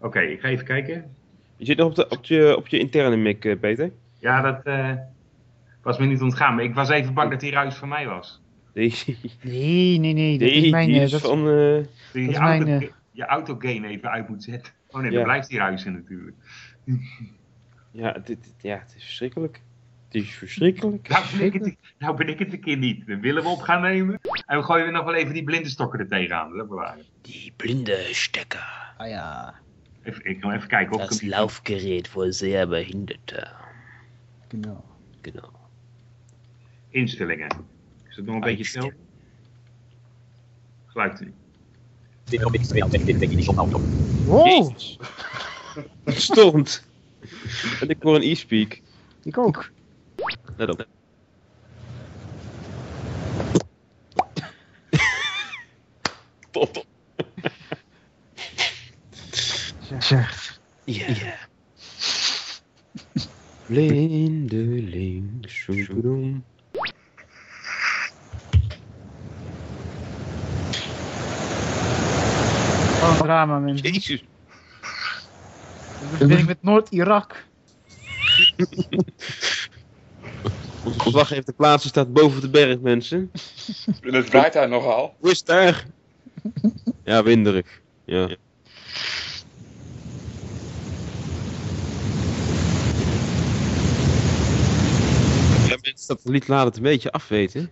Oké, ik ga even kijken. Je zit nog op, de, op, je, op je interne mic, eh, Peter. Ja, dat eh, was me niet ontgaan. Maar ik was even bang dat die ruis van mij was. Die, Nee, nee, nee. Dat is mijn... die eh, is dat, van... eh, Dat je is je, mijn, auto, je autogain even uit moet zetten. Oh nee, Ja. dan blijft die ruisen natuurlijk. ja, dit, dit- ja, het is verschrikkelijk. Het is verschrikkelijk. Nou ben, ik het, nou ben ik het een keer niet. Dan willen we op gaan nemen. En we gooien nog wel even die blinde stokken er tegenaan. Dat waar. Die blinde Stecker. ah ja, Even, ik kan even kijken of ik Das. Laufgerät für sehr Behinderte. genau. Genau. Instellingen. Is het nog een beetje stil? Geluid nu. Wow, Stond. en ik hoor een e-speak. ik ook. Let op. Top. Zeg. Ja. Blindeling, shoedoem. Wat een drama, mensen. Jezus. Dan ben ik met Noord-Irak. Onze vlag heeft de plaats staat boven de berg, mensen. En het waait daar nogal. Hoe is het daar? Ja, winderig. Ja. Dat lied laat het een beetje afweten.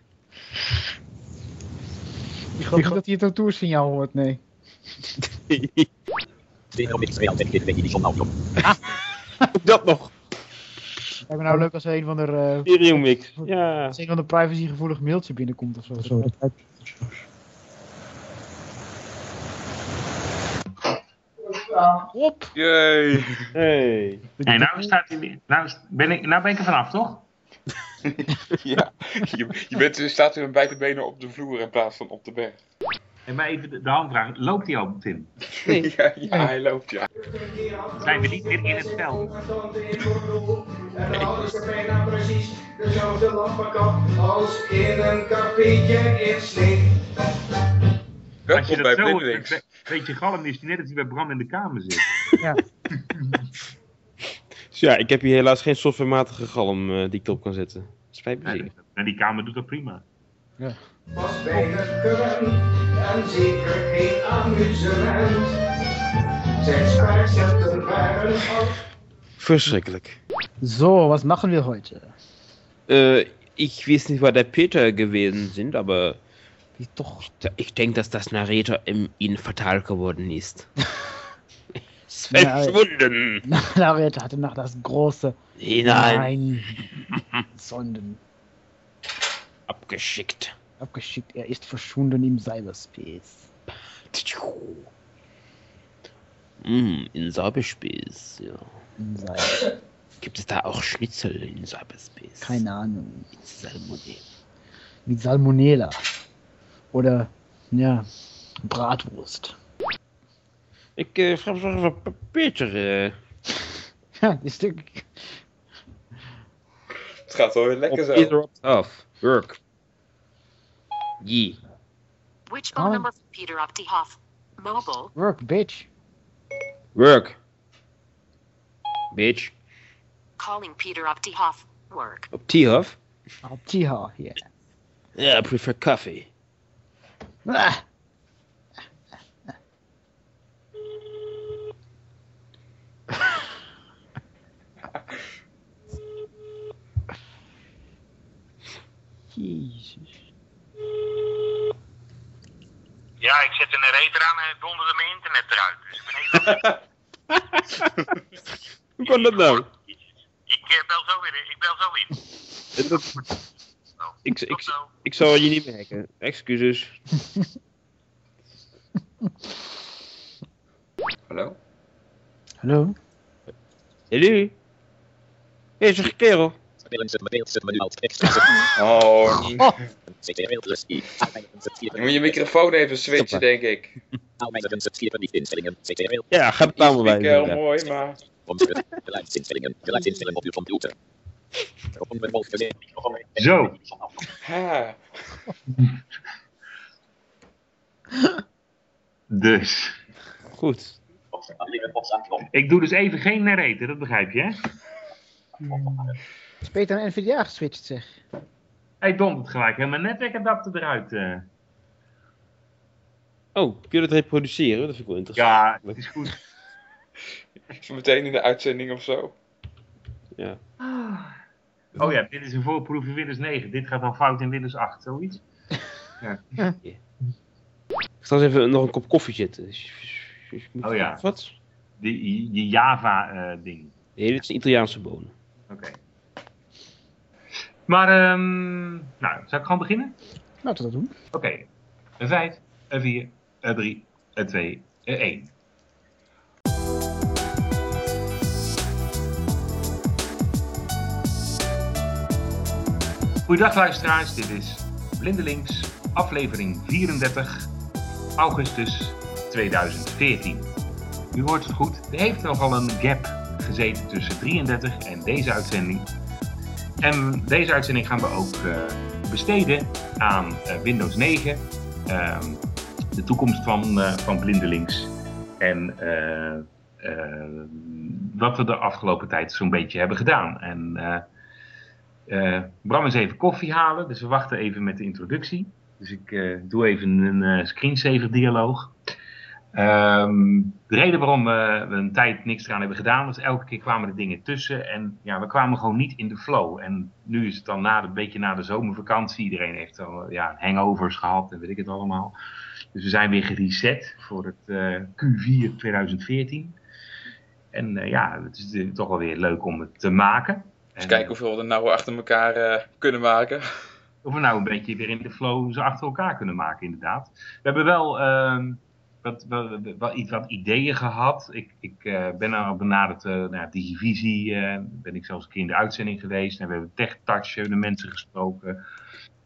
Ik geloof dat hij het autoursignaal hoort, nee. dat nog. Lijkt me nou leuk als er een van de, eh, Stereo mix. Ja. als een van de privacygevoelig mailtje binnenkomt of zo. zo. Op! Jee. Hey. Nee, nou, staat hij, nou, ben ik, nou ben ik er vanaf, toch? Ja, je, je bent, je staat met beide benen op de vloer in plaats van op de berg. En maar even de, de handvraag. Loopt hij al, Tim? Ja, ja, hij loopt, ja. Zijn we niet meer in het veld? En alles is bijna precies dezelfde lampenkap als in een in. Als je dat bij zo een beetje galm is, die net als hij bij Bram in de kamer zit. Dus ja, ik heb hier helaas geen softwarematige galm eh, die ik erop kan zetten. Spijt me En zeer. en die kamer doet dat prima. Was weinig gewend en zeker geen amusement. Zijn spaarcenten waren al Verschrikkelijk. So, was machen wir heute? Äh, ich weiß nicht, wo der Peter gewesen sind, aber Die toch... Ich denke, dass das Narrator im, ihnen fatal geworden ist. ist verschwunden. Narrator hatte noch das große Hinein. Nein. Sonden Abgeschickt. abgeschickt. Er ist verschwunden im Cyberspace. Mm, in Cyberspace, ja. In Cyber Gibt es da auch Schnitzel in Cyberspace? Keine Ahnung. Mit Salmonellen. Mit Salmonella. Oder, ja, Bratwurst. Ik eh, vraag me af of Peter... eh, Ja, die stuk. Het gaat wel weer lekker op zo. interrupt off. Work. Yeah. Which Oh. phone number for Peter up Hoff? Mobile. Work, bitch. Work. Bitch. Calling Peter up Hoff. Work. Op T-Hof. Altiha hier. Yeah, I prefer coffee. Ah, Jezus. Ja, ik zet een narrator aan en donderde mijn internet eruit. Dus ik ben even... Hoe kan dat nou? Ik eh, bel zo weer in. Ik bel zo in. Dat- ik, ik, ik zal je niet meer hacken. Excuses. Hallo? Hallo? Hallo? Zeg kerel. Oh, Oh, je moet je microfoon even switchen, denk ik. Ja, ga het allemaal bij. Ik heel mooi, maar... Zo. Ha. Dus. Goed. Ik doe dus even geen narrator, dat begrijp je, hè? Is Peter naar NVDA geswitcht, zeg. Hij dondert gelijk helemaal netwerkadapter eruit. eh. Oh, kun je dat reproduceren? Dat vind ik wel interessant. Ja, het is goed. Zo meteen in de uitzending of zo. Ja. Oh ja, dit is een voorproef in Windows 9. Dit gaat dan fout in Windows 8, zoiets. Ik ga eens even nog een kop koffie zetten. Oh ja. Wat? Die, die Java-ding. Nee, dit is een Italiaanse bonen. Oké. Maar, ehm nou, zal ik gewoon beginnen? Laten we dat doen. Oké. Een 5, een 4, een 3, een 2, een 1. Goedendag luisteraars, dit is Blindelings, aflevering 34, augustus 2014. U hoort het goed, er heeft nogal een gap gezeten tussen 33 en deze uitzending. En deze uitzending gaan we ook eh, besteden aan eh, Windows 9, ehm, de toekomst van, eh, van Blindelings en wat we de afgelopen tijd zo'n beetje hebben gedaan. En eh, Bram is even koffie halen, dus we wachten even met de introductie. Dus ik doe even een eh, screensaver dialoog. Ehm, de reden waarom we, we een tijd niks eraan hebben gedaan, was elke keer kwamen er dingen tussen en ja, we kwamen gewoon niet in de flow. En nu is het dan na, de- een beetje na de zomervakantie, iedereen heeft al ja, hangovers gehad en weet ik het allemaal. Dus we zijn weer gereset voor het eh, Q4 2014. En eh, ja, het is eh, toch wel weer leuk om het te maken. En, kijken hoeveel we er nou achter elkaar kunnen maken. of we nou een beetje weer in de flow ze achter elkaar kunnen maken, inderdaad. We hebben wel, ehm, wat, wel iets wat ideeën gehad. Ik, ik eh, ben al benaderd, uh, ja, Digivisie, eh, ben ik zelfs een keer in de uitzending geweest. En we hebben TechTouch, eh, de mensen gesproken.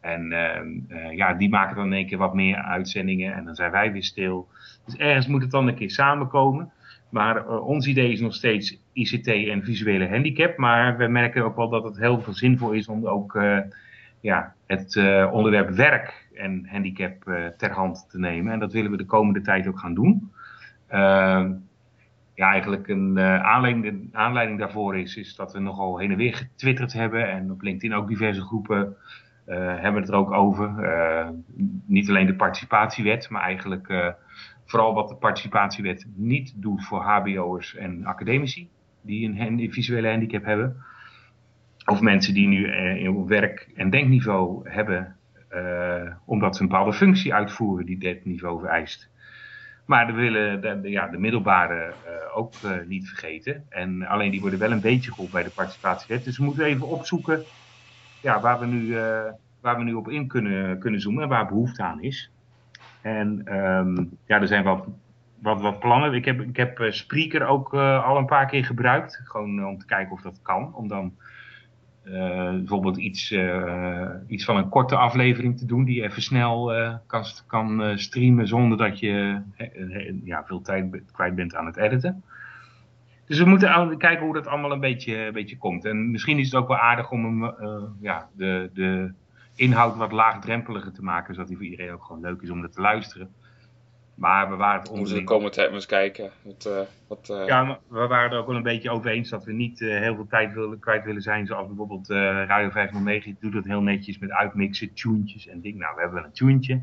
En ehm, eh, ja, die maken dan in één keer wat meer uitzendingen en dan zijn wij weer stil. Dus ergens moet het dan een keer samenkomen. Maar ons idee is nog steeds ICT en visuele handicap. Maar we merken ook wel dat het heel veel zinvol is om ook ja, het eh, onderwerp werk en handicap eh, ter hand te nemen. En dat willen we de komende tijd ook gaan doen. Ehm, ja, eigenlijk een eh, aanleiding, aanleiding daarvoor is, is dat we nogal heen en weer getwitterd hebben. En op LinkedIn ook diverse groepen eh, hebben het er ook over. Eh, niet alleen de participatiewet, maar eigenlijk vooral wat de participatiewet niet doet voor hbo'ers en academici die een visuele handicap hebben. Of mensen die nu eh, een werk- en denkniveau hebben, eh, omdat ze een bepaalde functie uitvoeren die dit niveau vereist. Maar we willen de, ja, de middelbare eh, ook eh, niet vergeten. En alleen die worden wel een beetje geholpen bij de participatiewet. Dus we moeten even opzoeken ja, waar, we nu, eh, waar we nu op in kunnen, kunnen zoomen en waar behoefte aan is. En ehm, ja, er zijn wat, wat, wat plannen. Ik heb, ik heb eh, Spreaker ook eh, al een paar keer gebruikt. Gewoon eh, om te kijken of dat kan. Om dan eh, bijvoorbeeld iets, eh, iets van een korte aflevering te doen. Die je even snel eh, kan, kan streamen zonder dat je ja, veel tijd kwijt bent aan het editen. Dus we moeten kijken hoe dat allemaal een beetje, een beetje komt. En misschien is het ook wel aardig om hem, ja, de, de inhoud wat laagdrempeliger te maken. Zodat hij voor iedereen ook gewoon leuk is om naar te luisteren. Maar we waren het Moeten we de onderling... komende tijd maar eens kijken. Wat, eh, wat, eh, Ja, maar we waren er ook wel een beetje over eens dat we niet eh, heel veel tijd willen, kwijt willen zijn. Zoals bijvoorbeeld eh Radio 509 doet dat heel netjes met uitmixen, tunetjes en dingen. Nou, we hebben wel een tuentje.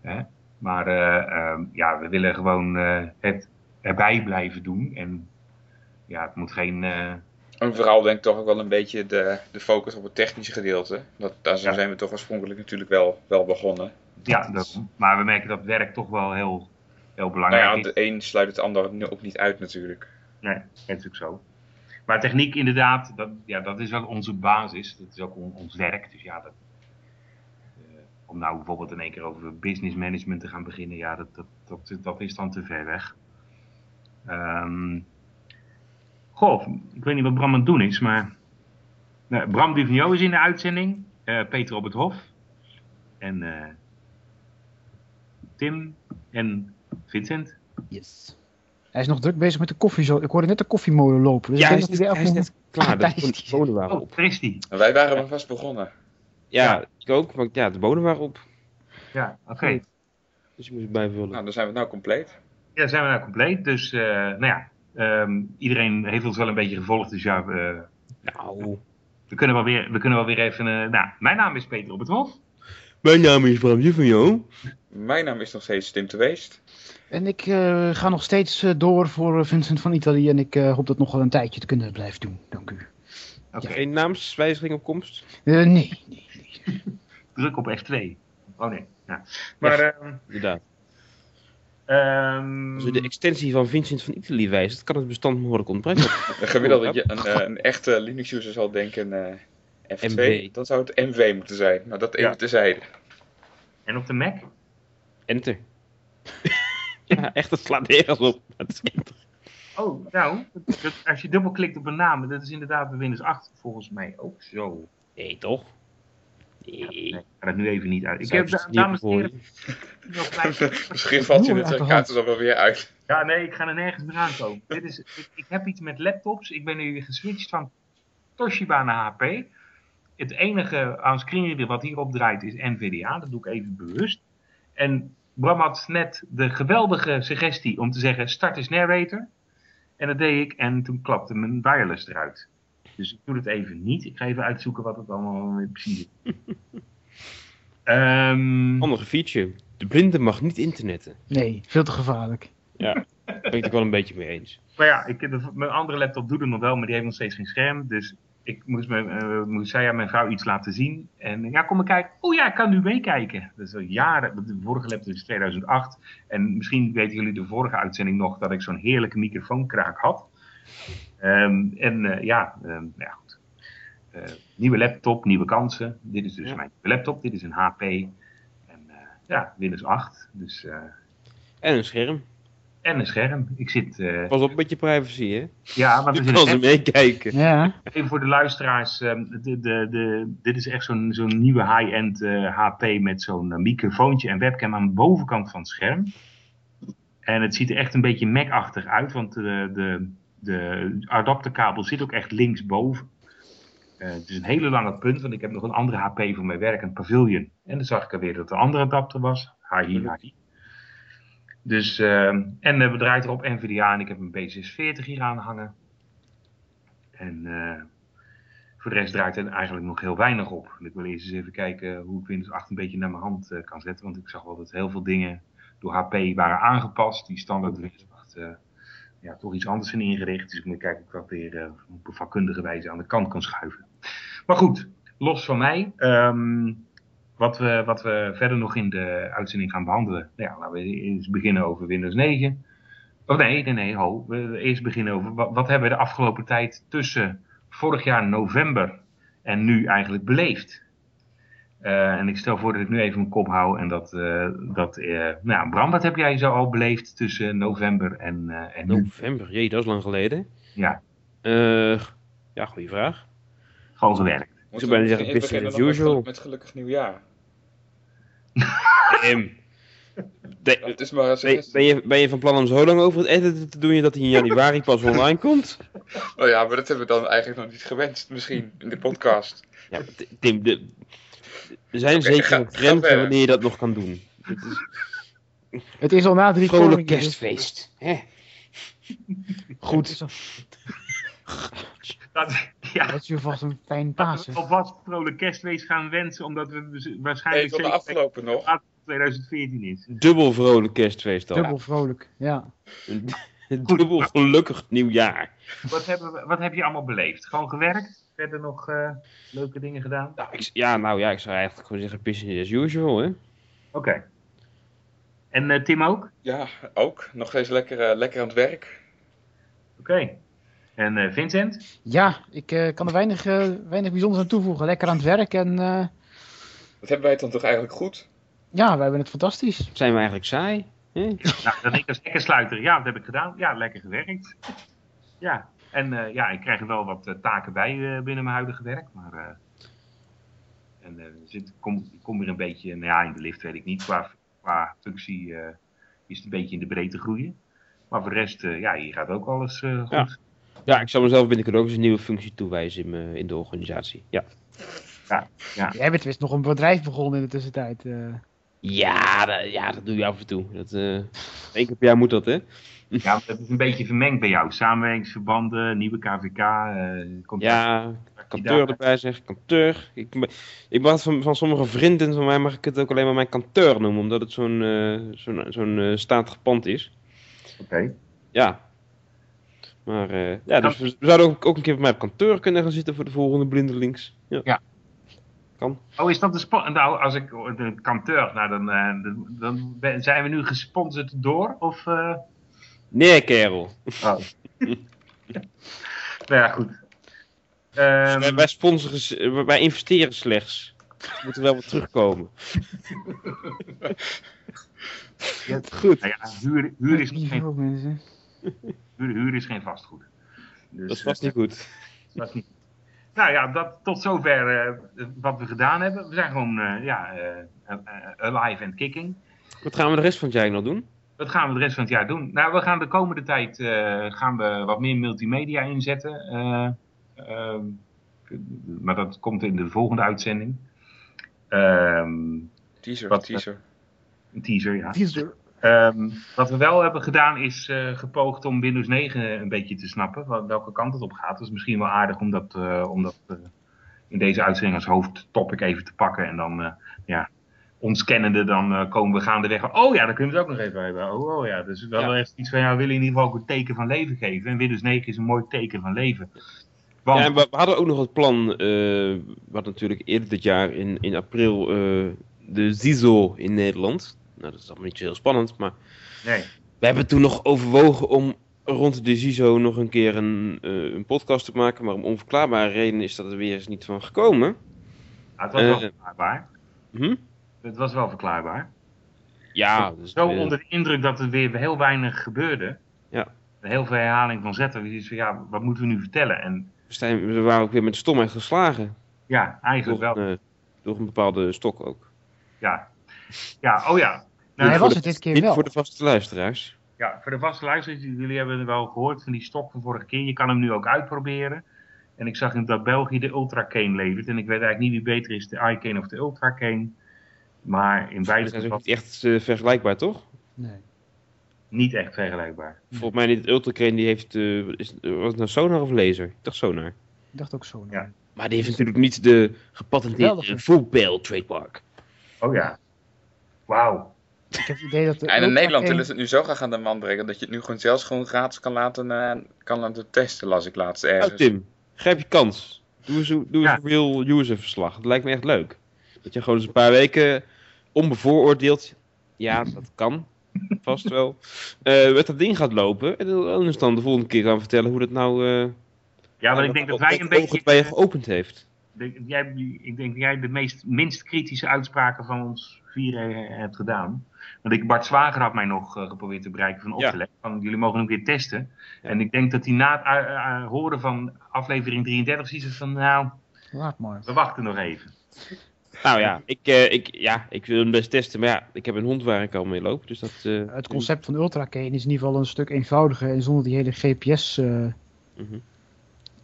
Hè? Maar eh, ehm, ja, we willen gewoon eh, het erbij blijven doen. En ja, het moet geen... eh, En vooral denk ik toch ook wel een beetje de, de focus op het technische gedeelte. Dat, daar Ja. zijn we toch oorspronkelijk natuurlijk wel, wel begonnen. Ja, maar we merken dat werk toch wel heel, heel Nou belangrijk ja, is. de een sluit het ander ook niet uit natuurlijk. Nee, dat is natuurlijk zo. Maar techniek inderdaad, dat, ja, dat is wel onze basis. Dat is ook on- ons werk. Dus ja, dat, eh, om nou bijvoorbeeld in één keer over business management te gaan beginnen, ja, dat, dat, dat, dat is dan te ver weg. Ehm goh, ik weet niet wat Bram aan het doen is, maar nou, Bram Duvigneau is in de uitzending. eh, Peter op het Hof. En eh, Tim en Vincent. Yes. Hij is nog druk bezig met de koffie. Zo. Ik hoorde net de koffiemolen lopen. Dus Ja, ik hij denk is, net, hij is net klaar. De bonen waren Oh, op. En wij waren maar vast begonnen. Ja, ik ook. Maar ja, de bonen waren op. Ja, oké. Dus ik moest bijvullen. Nou, dan zijn we nou compleet. Ja, zijn we nou compleet. Dus, eh, nou ja, ehm, iedereen heeft ons wel een beetje gevolgd. Dus ja, eh, Nou, we, kunnen wel weer, we kunnen wel weer even... eh, nou, mijn naam is Peter op het Hof. mijn naam is Bramje van jou. Mijn naam is nog steeds Tim de Weest. En ik eh, ga nog steeds eh, door voor eh, Vincent van Italië. En ik eh, hoop dat nog wel een tijdje te kunnen blijven doen. Dank u. Oké, Geen naamswijziging op komst? Eh, nee, nee, nee. druk op F2. Oh nee. Ja. Maar, ehm, Inderdaad. ehm, Als we de extensie van Vincent van Italy wijzen, kan het bestand behoorlijk ontbreken. Een gemiddelde, je- een, een echte Linux-user zal denken eh, F2. MV. Dan zou het MV moeten zijn. Nou, dat even Ja. terzijde. en op de Mac? Enter. ja, echt, dat slaat nergens op. Het is enter. Oh, nou, dat- dat- als je dubbelklikt op een naam, dat is inderdaad bij Windows 8 volgens mij ook zo. Nee, toch? Nee, ik ga het nu even niet uit. Ik heb, dames en heren, Misschien valt je het gaat er dan wel weer uit. Ja, nee, ik ga er nergens meer aankomen. Dit is, ik, ik heb iets met laptops. Ik ben nu geswitcht van Toshiba naar HP. Het enige aan screenreader wat hierop draait is NVDA. Dat doe ik even bewust. En Bram had net de geweldige suggestie om te zeggen start is narrator. En dat deed ik en toen klapte mijn wireless eruit. Dus ik doe het even niet. Ik ga even uitzoeken wat het allemaal precies is. Ehm, Andere feature. De blinde mag niet internetten. Nee, veel te gevaarlijk. Ja, daar ben ik het wel een beetje mee eens. Maar ja, ik, de- mijn andere laptop doet het nog wel, maar die heeft nog steeds geen scherm. Dus ik moest, mijn, eh, moest zij aan mijn vrouw iets laten zien. En ja, kom maar kijken. Oh ja, ik kan nu meekijken. Dat is al jaren. De vorige laptop is 2008. En misschien weten jullie de vorige uitzending nog dat ik zo'n heerlijke microfoonkraak had. Ehm, en eh, ja, ehm, nou ja, goed. Eh, nieuwe laptop, nieuwe kansen. Dit is dus Ja. mijn laptop. Dit is een HP. En ja, Windows 8. Dus, En een scherm. En een scherm. Ik zit... eh, Pas op met je privacy, hè? ja, Je we kan ze echt- meekijken. Ja, Even voor de luisteraars, ehm, de, de, de, dit is echt zo'n zo'n nieuwe high-end eh, HP met zo'n eh, microfoontje en webcam aan de bovenkant van het scherm. En het ziet er echt een beetje Mac-achtig uit, want de, de, de adapterkabel zit ook echt linksboven. Eh het is een hele lange punt, want ik heb nog een andere HP voor mijn werk, een Pavilion. En dan zag ik alweer dat de andere adapter was. Hi, hi. Dus, ehm, en we draaien erop NVDA en ik heb een B640 hier aan hangen. En eh, voor de rest draait er eigenlijk nog heel weinig op. En ik wil eerst eens even kijken hoe ik Windows 8 een beetje naar mijn hand eh, kan zetten. Want ik zag wel dat heel veel dingen door HP waren aangepast. Die standaard Windows 8 eh, ja, toch iets anders zijn ingericht. Dus ik moet kijken of ik dat weer op een vakkundige wijze aan de kant kan schuiven. Maar goed, los van mij. ehm, wat, we, wat we verder nog in de uitzending gaan behandelen. Nou ja, laten we eerst beginnen over Windows 9. Oh nee, nee, nee, ho. We eerst beginnen over wat, wat hebben we de afgelopen tijd tussen vorig jaar november en nu eigenlijk beleefd. Eh, en ik stel voor dat ik nu even mijn kop hou en dat, eh, dat eh, nou Bram, wat heb jij zo al beleefd tussen november en, eh, en nu? November, jee, dat is lang geleden. Ja, Eh, ja, goede vraag. gewoon gewerkt. Moeten bijna we zeggen misschien business as usual. Met gelukkig nieuwjaar. Ehm, de- Het is maar een ben, ben, je, ben je van plan om zo lang over het editen te doen dat hij in januari pas online komt? Nou ja, maar dat hebben we dan eigenlijk nog niet gewenst, misschien, in de podcast. Ja, Tim, de, er zijn zeker ga- grenzen wanneer je dat nog kan doen. Het is het is al na drie vrolijk kerstfeest. Hè? Goed. Dat, ja, Dat is je vast een fijn we alvast vrolijk kerstfeest gaan wensen, omdat we dus waarschijnlijk Even de afgelopen nog. 2014 is. Dubbel vrolijk kerstfeest dan. Dubbel vrolijk, ja. Een Dubbel gelukkig nieuwjaar. Wat, hebben we, wat heb je allemaal beleefd? Gewoon gewerkt? Verder nog eh, leuke dingen gedaan? Nou, ik, ja, nou ja, ik zou eigenlijk gewoon zeggen business as usual, hè. Oké. En eh, Tim ook? Ja, ook. Nog steeds lekker, eh, lekker aan het werk. Oké. En eh, Vincent? Ja, ik eh, kan er weinig, eh, weinig bijzonders aan toevoegen. Lekker aan het werk en eh, Dat hebben wij dan toch eigenlijk goed? ja, wij hebben het fantastisch. Zijn we eigenlijk saai? Hè? Nou, dan ik als hekkensluiter. Ja, wat heb ik gedaan? Ja, lekker gewerkt. Ja. En eh, ja, ik krijg er wel wat taken bij eh, binnen mijn huidige werk. Maar eh, en, zit, kom, ik kom weer een beetje, nou ja, in de lift weet ik niet. Qua, qua functie eh, is het een beetje in de breedte groeien. Maar voor de rest, eh, ja, hier gaat ook alles eh, goed. Ja. Ja, ik zal mezelf binnenkort ook eens een nieuwe functie toewijzen in, mijn- in de organisatie. Ja. Jij bent wist nog een bedrijf begonnen in de tussentijd. eh. Ja, dat, ja, dat doe je af en toe. Dat, eh één keer per jaar moet dat, hè? Ja, dat is een beetje vermengd bij jou. Samenwerkingsverbanden, nieuwe KVK. eh komt Ja, kanteur erbij zeg, kanteur. Ik, ik mag van, van sommige vrienden van mij mag ik het ook alleen maar mijn kanteur noemen, omdat het zo'n eh, zo'n zo'n eh, statig pand is. Oké. Ja. Maar eh, ja, dus we, we zouden ook, ook een keer bij mij op kantoor kunnen gaan zitten voor de volgende blindelings. Ja. Ja. Kan. Oh, is dat de spon- Nou, als ik de kanteur, nou dan, eh, dan, dan ben- zijn we nu gesponsord door? Of, eh, Nee, kerel. Oh. nou ja, goed. Ehm, wij, wij sponsoren, wij investeren slechts. We moeten wel wat terugkomen. Goed. nou ja, huur, huur, is geen, mensen. Huur, huur is geen vastgoed. Dus, Dat is vast niet goed. Dat is niet. Nou ja, dat, tot zover eh, wat we gedaan hebben. We zijn gewoon eh, ja, eh, eh, eh, alive and kicking. Wat gaan we de rest van het jaar nog doen? Wat gaan we de rest van het jaar doen? Nou, we gaan de komende tijd eh, gaan we wat meer multimedia inzetten. Eh, ehm, maar dat komt in de volgende uitzending. Ehm, Teaser, Wat, teaser. een teaser, ja. Teaser. Ehm, wat we wel hebben gedaan is eh, gepoogd om Windows 9 een beetje te snappen. Wel- Welke kant het op gaat. Dat is misschien wel aardig om dat, eh, om dat eh, in deze uitzending als hoofdtopic even te pakken. En dan, ja, ons kennende, dan komen we gaandeweg. Oh ja, dan kunnen we het ook nog even hebben. Oh, oh ja, dus wel Ja. echt iets van, ja, we willen in ieder geval ook een teken van leven geven. En Windows 9 is een mooi teken van leven. Want, Ja, en we, we hadden ook nog het plan, hadden natuurlijk eerder dit jaar in, in april de ZISO in Nederland. Nou, dat is allemaal niet zo heel spannend, maar nee. we hebben toen nog overwogen om rond de ZISO nog een keer een, eh, een podcast te maken. Maar om onverklaarbare redenen is dat er weer eens niet van gekomen. Nou, het was wel Eh, verklaarbaar. Hm? Het was wel verklaarbaar. Ja, dus, Zo onder de indruk dat er weer heel weinig gebeurde. Ja. Heel veel herhaling van zetten. Dus van, ja, wat moeten we nu vertellen? En we, waren ook weer met stomheid geslagen. ja, eigenlijk Door, wel. eh, door een bepaalde stok ook. Ja. ja, oh ja. Hij Nou, voor was de- het dit keer Niet wel. voor de vaste luisteraars. ja, voor de vaste luisteraars, jullie hebben het wel gehoord van die stok van vorige keer. Je kan hem nu ook uitproberen. En ik zag in dat België de Ultra Cane levert. En ik weet eigenlijk niet wie beter is, de iCane of de Ultra Cane. Maar in Dat beide is ook gevallen niet echt eh, vergelijkbaar, toch? Nee. niet echt vergelijkbaar. Volgens mij niet. Het Ultracrane die heeft, eh, is, was het nou sonar of laser? Ik dacht sonar. Ik dacht ook zo. Ja. Maar die heeft natuurlijk niet de gepatenteerde full trademark. Oh ja. Wauw. Ik heb het idee dat Ja, en in Nederland willen ze het nu zo graag aan de man brengen dat je het nu gewoon zelfs gewoon gratis kan laten, eh, kan laten testen, las ik laatst Nou ergens. Tim, grijp je kans. Doe eens, doe eens Ja. een real user verslag. Dat lijkt me echt leuk. Dat je gewoon eens een paar weken onbevooroordeeld, ja dat kan, vast wel, eh, met dat ding gaat lopen. En dan dan de volgende keer gaan vertellen hoe dat nou... eh Ja, maar ik denk dat wij een beetje... het bij je geopend heeft. de- jij, ik denk dat jij de meest, minst kritische uitspraken van ons vieren eh, hebt gedaan. Want ik, Bart Zwager had mij nog eh, geprobeerd te bereiken van op Ja. te leggen. Van, jullie mogen hem een keer testen. Ja. En ik denk dat hij na het eh, horen van aflevering 33 ziet ze van, nou, Laat maar. we wachten nog even. Nou ja, ik, eh, ik, ja, ik wil hem best testen, maar ja, ik heb een hond waar ik al mee loop. Dus dat, eh, Het concept van Ultra Cane is in ieder geval een stuk eenvoudiger en zonder die hele GPS eh, Mhm.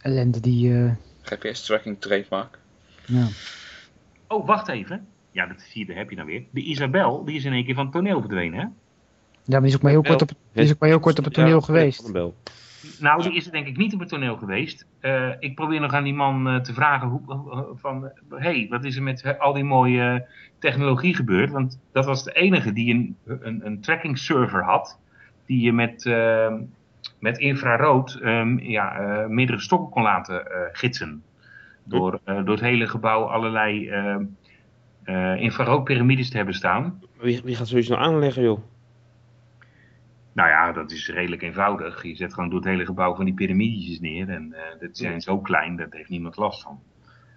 ellende die... eh, GPS tracking trademark. ja. Oh, wacht even. Ja, dat zie je, daar heb je dan weer. De Isabel, die is in één keer van het toneel verdwenen, hè? ja, maar die is ook maar heel kort op, die is ook maar heel kort op het toneel Ja, geweest. Nou, die is er denk ik niet op het toneel geweest. Eh, ik probeer nog aan die man eh, te vragen hoe, eh, van, hé, hey, wat is er met eh, al die mooie eh, technologie gebeurd? Want dat was de enige die een, een, een tracking server had, die je met, eh, met infrarood ehm, ja, eh, meerdere stokken kon laten eh, gidsen. Door, eh, door het hele gebouw allerlei eh eh infraroodpyramides te hebben staan. Wie, wie gaat zoiets nou aanleggen, joh? Nou ja, dat is redelijk eenvoudig. Je zet gewoon door het hele gebouw van die piramidjes neer. En eh dat zijn zo klein, daar heeft niemand last van.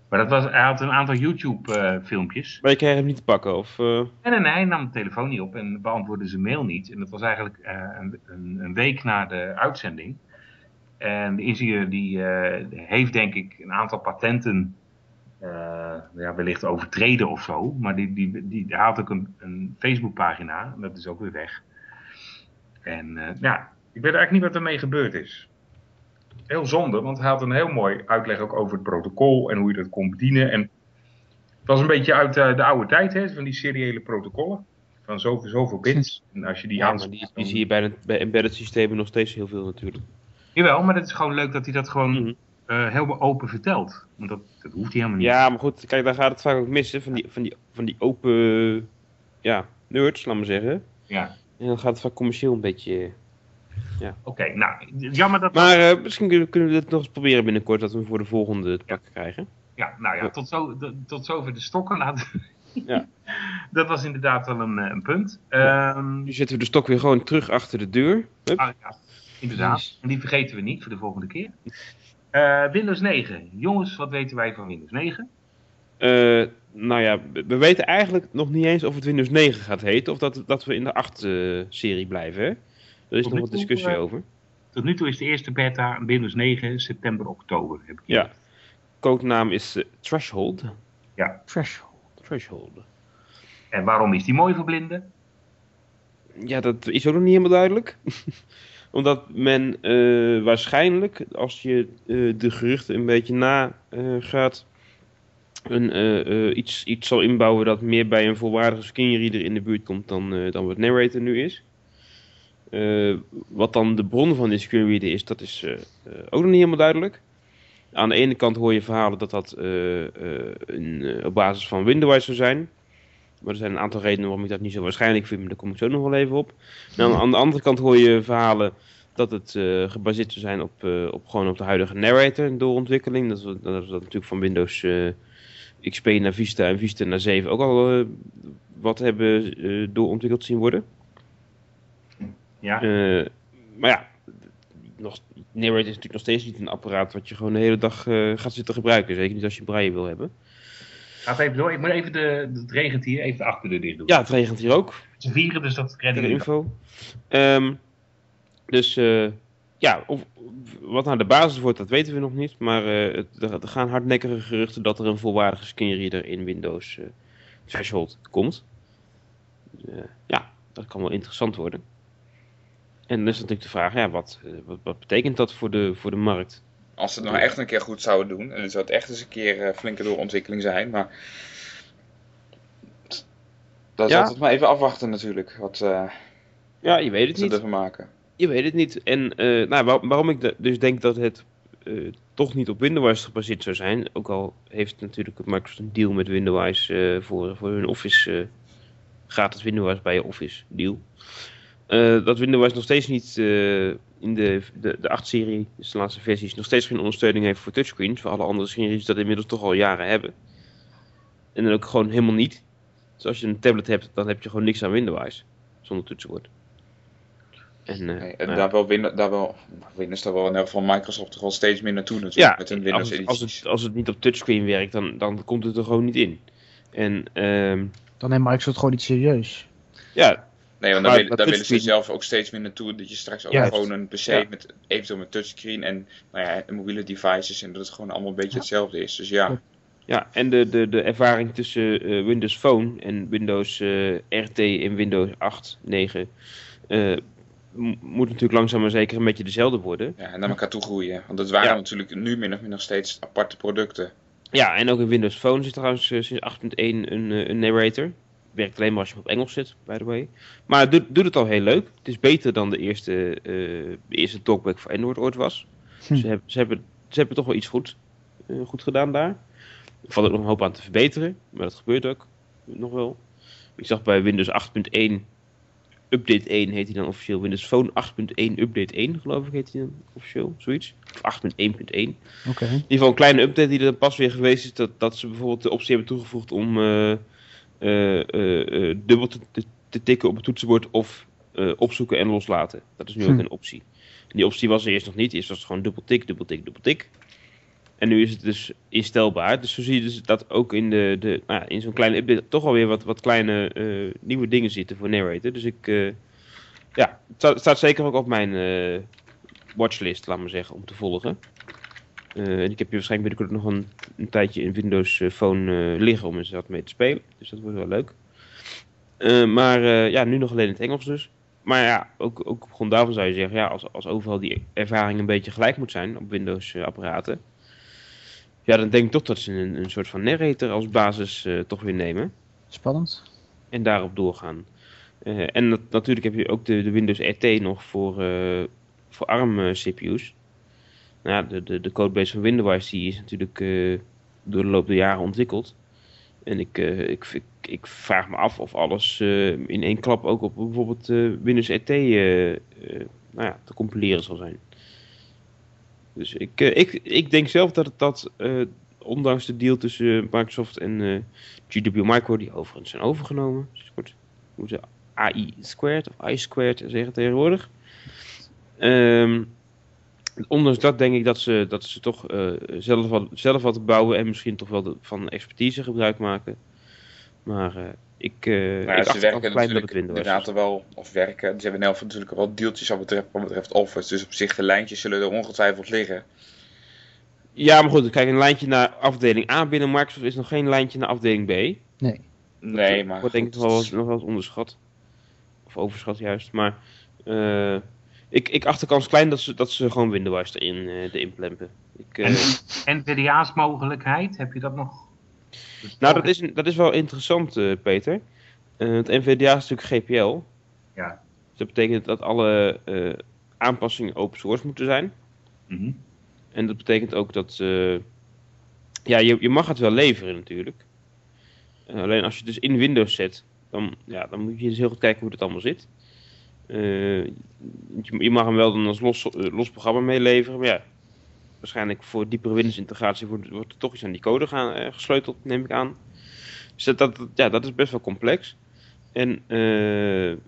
Maar dat was, hij had een aantal YouTube-filmpjes. Maar je krijgt hem niet te pakken, of... eh, en nee, nee, hij nam de telefoon niet op en beantwoordde zijn mail niet. En dat was eigenlijk een, een, week na de uitzending. En de ingenieur die heeft denk ik een aantal patenten ja, wellicht overtreden of zo. Maar die, die, die, hij had ook een, een Facebookpagina. En dat is ook weer weg. En eh, ja, ik weet eigenlijk niet wat ermee gebeurd is. Heel zonde, want hij had een heel mooi uitleg ook over het protocol en hoe je dat kon bedienen. En het was een beetje uit eh, de oude tijd, hè, van die seriële protocollen. van zoveel, zoveel bits. En als je die Ja, die zie je bij, het- bij embedded systemen nog steeds heel veel natuurlijk. Jawel, maar het is gewoon leuk dat hij dat gewoon Mhm. Eh, helemaal open vertelt. Want dat, dat hoeft hij helemaal niet. Ja, maar goed, kijk, daar gaat het vaak ook mis, hè, van die, van die, van die open, ja, nerds, laat maar zeggen. Ja. En dan gaat het vaak commercieel een beetje... Oké, nou, jammer dat... Maar eh, misschien kunnen we- dit nog eens proberen binnenkort, dat we voor de volgende te pakken krijgen. Ja, nou ja, Ja. tot, zo, tot zover de stokken laten. Ja. dat was inderdaad wel een, eh, een punt. Ehm, Nu zetten we de stok weer gewoon terug achter de deur. Hup. ah, ja, inderdaad. En die vergeten we niet voor de volgende keer. Eh, Windows 9. Jongens, wat weten wij van Windows 9? Eh, nou ja, we we weten eigenlijk nog niet eens of het Windows 9 gaat heten of dat, dat we in de 8-serie blijven. Hè? Er is Tot nog wat toe, discussie eh, over. Tot nu toe is de eerste beta Windows 9 september, oktober. Heb ik. Ja. Codenaam is eh, Threshold. Threshold. Threshold. En waarom is die mooi voor blinden? Ja, dat is ook nog niet helemaal duidelijk. Omdat men eh, waarschijnlijk, als je eh, de geruchten een beetje na eh, gaat, een, iets, iets zal inbouwen dat meer bij een volwaardige screenreader in de buurt komt dan, dan wat narrator nu is. Wat dan de bron van die screenreader is, dat is ook nog niet helemaal duidelijk. Aan de ene kant hoor je verhalen dat dat een, op basis van Windows zou zijn. Maar er zijn een aantal redenen waarom ik dat niet zo waarschijnlijk vind, maar daar kom ik zo nog wel even op. En aan, de andere kant hoor je verhalen dat het eh, gebaseerd zou zijn op, eh, op, gewoon op de huidige narrator en doorontwikkeling. Dat is, dat is natuurlijk van Windows eh, XP naar Vista en Vista naar 7 ook al wat hebben doorontwikkeld zien worden. Ja, maar ja, nog, narrator is natuurlijk nog steeds niet een apparaat wat je gewoon de hele dag gaat zitten gebruiken. Zeker niet als je braille wil hebben. Gaat even door. Ik moet even de, het regent hier, even de achterdeur dicht doen. Ja, het regent hier ook. Het is vieren, dus dat redden we info. Ehm, dus eh, ja, of, wat nou de basis wordt, dat weten we nog niet. Maar eh, er, er gaan hardnekkige geruchten dat er een volwaardige screenreader in Windows eh, Threshold komt. Dus, ja, dat kan wel interessant worden. En dan is natuurlijk de vraag, ja, wat, wat, wat betekent dat voor de, voor de markt? Als ze het nou echt een keer goed zouden doen, en het zou het echt eens een keer eh, flinke doorontwikkeling zijn, maar. Dat Ja. altijd maar even afwachten natuurlijk, wat eh, Ja, je weet het niet. ervan maken. Je weet het niet. En eh, nou, waar- waarom ik de- dus denk dat het toch niet op Windows gebaseerd zou zijn. Ook al heeft natuurlijk Microsoft een deal met Windows voor, voor hun Office. eh, gratis Windows bij je Office deal. Dat Windows nog steeds niet in de, de, de 8-serie, dus de laatste versies, nog steeds geen ondersteuning heeft voor touchscreens. Voor alle andere screens dat inmiddels toch al jaren hebben. En dan ook gewoon helemaal niet. Dus als je een tablet hebt, dan heb je gewoon niks aan Windows. Zonder toetsenbord. En, eh, Nee, en nou, daar wel Windows, daar wel, Windows daar wel in elk geval Microsoft toch wel steeds meer naartoe natuurlijk, Ja, met hun als Windows het, als, het, als het niet op touchscreen werkt, dan, dan komt het er gewoon niet in. En ehm, Dan neemt Microsoft gewoon niet serieus. ja, Nee, want Maar daar, wil- willen ze zelf ook steeds meer naartoe. Dat je straks ook Juist. gewoon een PC Ja. met eventueel met touchscreen en nou ja, mobiele devices en dat het gewoon allemaal een beetje hetzelfde is. Dus ja, ja, en de, de, de ervaring tussen eh, Windows Phone en Windows eh, RT en Windows 8, 9 eh, moet natuurlijk langzaam maar zeker een beetje dezelfde worden. ja, en naar elkaar toe groeien. Want dat waren natuurlijk nu min of meer nog steeds aparte producten. Ja, en ook in Windows Phone zit trouwens sinds 8.1 een, een narrator. Werkt alleen maar als je op Engels zit, by the way. Maar het doet, doet het al heel leuk. Het is beter dan de eerste, eh, de eerste talkback voor Android ooit was. Hm. Ze, hebben, ze, hebben, ze hebben toch wel iets goed, eh, goed gedaan daar. Er valt ook nog een hoop aan te verbeteren, maar dat gebeurt ook nog wel. Ik zag bij Windows 8.1 Update 1 heet hij dan officieel. Windows Phone 8.1 Update 1 geloof ik heet hij dan officieel, zoiets. Of 8.1.1. Oké. In ieder geval een kleine update die er pas weer geweest is. Dat, dat ze bijvoorbeeld de optie hebben toegevoegd om eh, dubbel te, te, te tikken op het toetsenbord of eh, opzoeken en loslaten. Dat is nu ook Hm. een optie. En die optie was er eerst nog niet. Eerst was het gewoon dubbel tik, dubbel tik, dubbel tik. En nu is het dus instelbaar. Dus zo zie je dus dat ook in, de, de, nou ja, in zo'n kleine update toch alweer wat, wat kleine eh, nieuwe dingen zitten voor narrator. Dus ik, eh, ja, het staat, zeker ook op mijn eh, watchlist, laat maar zeggen, om te volgen. Eh, en ik heb hier waarschijnlijk binnenkort nog een, een tijdje in Windows eh, Phone eh, liggen om eens wat mee te spelen. Dus dat wordt wel leuk. Maar ja, nu nog alleen in het Engels dus. Maar ja, ook, ook op grond daarvan zou je zeggen, ja, als, als overal die ervaring een beetje gelijk moet zijn op Windows eh, apparaten. Ja, dan denk ik toch dat ze een, een soort van narrator als basis toch weer nemen. Spannend. En daarop doorgaan. En nat- natuurlijk heb je ook de, de Windows RT nog voor, voor ARM-CPU's. Nou, de, de, de codebase van Windows die is natuurlijk eh, door de loop der jaren ontwikkeld. En ik, eh, ik, ik, vraag me af of alles eh, in één klap ook op bijvoorbeeld Windows RT eh, nou ja, te compileren zal zijn. Dus ik, ik, ik denk zelf dat het dat, ondanks de deal tussen Microsoft en GW Micro, die overigens zijn overgenomen, dus AI squared of I squared zeggen tegenwoordig. Ehm, ondanks dat denk ik dat ze, dat ze toch eh, zelf, wat, zelf wat bouwen en misschien toch wel de- van expertise gebruik maken. Maar eh, ik, eh Nou ja, ik ze werken natuurlijk inderdaad er wel, of werken, ze hebben in elk geval natuurlijk wel deeltjes wat betreft, wat betreft Office. Dus op zich, de lijntjes zullen er ongetwijfeld liggen. Ja, maar goed, kijk, een lijntje naar afdeling A binnen Microsoft is nog geen lijntje naar afdeling B. Nee. Nee, maar Wordt denk ik nog wel, eens- nog wel eens onderschat. Of overschat juist. Maar eh, ik, ik acht de kans klein dat ze, dat ze gewoon Windows erin eh erin plempen. Ik, eh, En NVDA's mogelijkheid, heb je dat nog? nou, dat is, dat is wel interessant, eh, Peter. Eh, het NVDA is natuurlijk GPL. Ja. Dus dat betekent dat alle eh, aanpassingen open source moeten zijn. Mhm. En dat betekent ook dat. eh, ja, je, je mag het wel leveren natuurlijk. Eh, alleen als je het dus in Windows zet, dan, ja, dan moet je dus heel goed kijken hoe het allemaal zit. Eh, je, mag hem wel dan als los, eh, los programma meeleveren, maar ja, waarschijnlijk voor diepere Windows-integratie wordt, wordt er toch iets aan die code gaan, eh, gesleuteld, neem ik aan. Dus dat, dat, ja, dat is best wel complex. En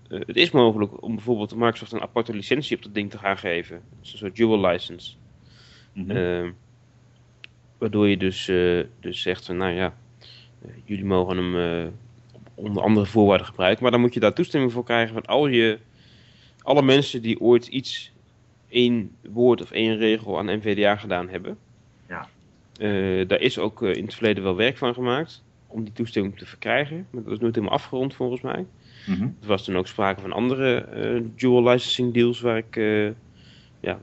het is mogelijk om bijvoorbeeld Microsoft een aparte licentie op dat ding te gaan geven. Is een soort dual license. Mhm. Ehm, waardoor je dus, dus zegt van, nou ja, jullie mogen hem onder andere voorwaarden gebruiken. Maar dan moet je daar toestemming voor krijgen van al je, alle mensen die ooit iets, één woord of één regel aan NVDA gedaan hebben. Ja. Eh, daar is ook eh, in het verleden wel werk van gemaakt om die toestemming te verkrijgen. Maar dat is nooit helemaal afgerond volgens mij. Mhm. Er was toen ook sprake van andere eh, dual licensing deals waar ik, eh, ja,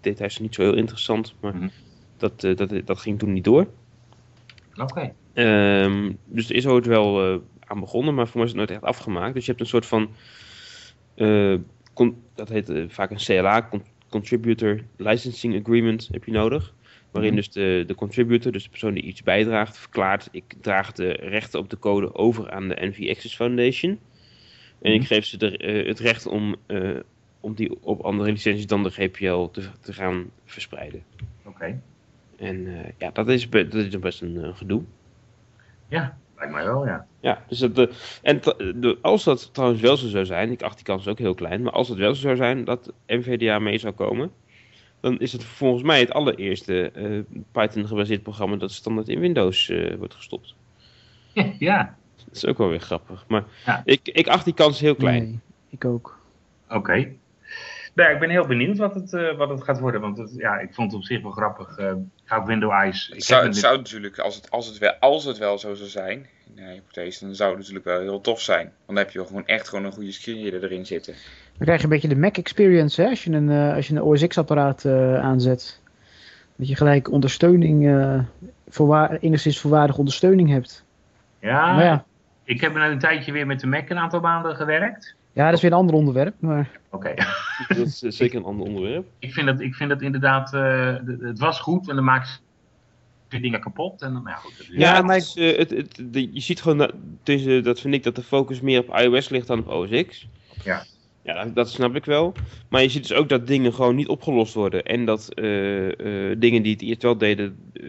details zijn niet zo heel interessant, maar Mhm. dat, dat, dat ging toen niet door. Oké. Ehm, dus er is ooit wel aan begonnen, maar voor mij is het nooit echt afgemaakt. Dus je hebt een soort van, dat heet eh, vaak een CLA, con- Contributor Licensing Agreement, heb je nodig. Waarin Mhm. dus de, de contributor, dus de persoon die iets bijdraagt, verklaart: ik draag de rechten op de code over aan de NV Access Foundation. En ik Mhm. geef ze de, eh, het recht om, eh, om die op andere licenties dan de GPL te, te gaan verspreiden. Oké. En ja, dat is, dat is best een gedoe. Ja, lijkt mij wel, ja. Ja, dus dat, de, en de, als dat trouwens wel zo zou zijn, ik acht die kans ook heel klein, maar als het wel zo zou zijn dat NVDA mee zou komen, dan is het volgens mij het allereerste eh, Python-gebaseerd programma dat standaard in Windows eh, wordt gestopt. ja, Dat is ook wel weer grappig. Maar Ja. ik, ik acht die kans heel klein. Nee, ik ook. oké. Nou, ik ben heel benieuwd wat het, eh, wat het gaat worden. Want het, ja, ik vond het op zich wel grappig. eh ga op Windows Eyes. Het zou, het zou natuurlijk, als het, als, het wel, als het wel zo zou zijn, in de hypothese, dan zou het natuurlijk wel heel tof zijn. Want dan heb je wel gewoon echt gewoon een goede screenreader erin zitten. Dan krijg je een beetje de Mac experience hè, als je een, eh, als je een OS X-apparaat eh, aanzet. Dat je gelijk ondersteuning, eh voorwaar, enigszins voorwaardige ondersteuning hebt. ja, Maar ja, ik heb nou een tijdje weer met de Mac een aantal maanden gewerkt. Ja, dat is weer een ander onderwerp. Maar Oké. Dat is eh, zeker een ander onderwerp. ik, vind dat, ik vind dat inderdaad, eh, het was goed en dan maakt je dingen kapot. En, dan- nou ja, goed, Ja, Ja, maar is, eh, het, het, de- je ziet gewoon, dat, tussen, dat vind ik, dat de focus meer op iOS ligt dan op OS X. Ja. Ja, dat, dat snap ik wel. Maar je ziet dus ook dat dingen gewoon niet opgelost worden. En dat eh, eh, dingen die het eerst wel deden, eh,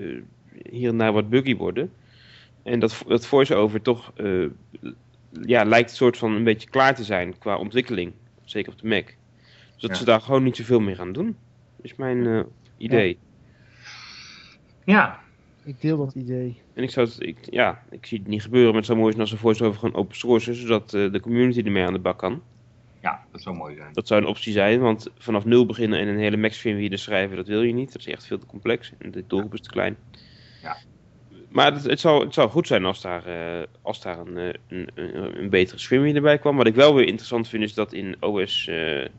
hier en daar wat buggy worden. En dat, dat voice-over toch, eh, ja, lijkt een soort van een beetje klaar te zijn qua ontwikkeling. Zeker op de Mac. Dus dat Ja. ze daar gewoon niet zoveel meer aan doen. is mijn eh, idee. ja, ik deel dat idee. En ik zou het, ik, ja, ik zie het niet gebeuren, maar het zou mooi als een voice-over gewoon open source zodat eh, de community ermee aan de bak kan. ja, dat zou mooi zijn. Dat zou een optie zijn, want vanaf nul beginnen en een hele Max firmware schrijven, dat wil je niet. Dat is echt veel te complex en de doelgroep is te klein. Ja. Maar het, het, zou, het zou goed zijn als daar, eh, als daar een, eh, een, een, een betere firmware erbij kwam. Wat ik wel weer interessant vind is dat in OS, eh eh,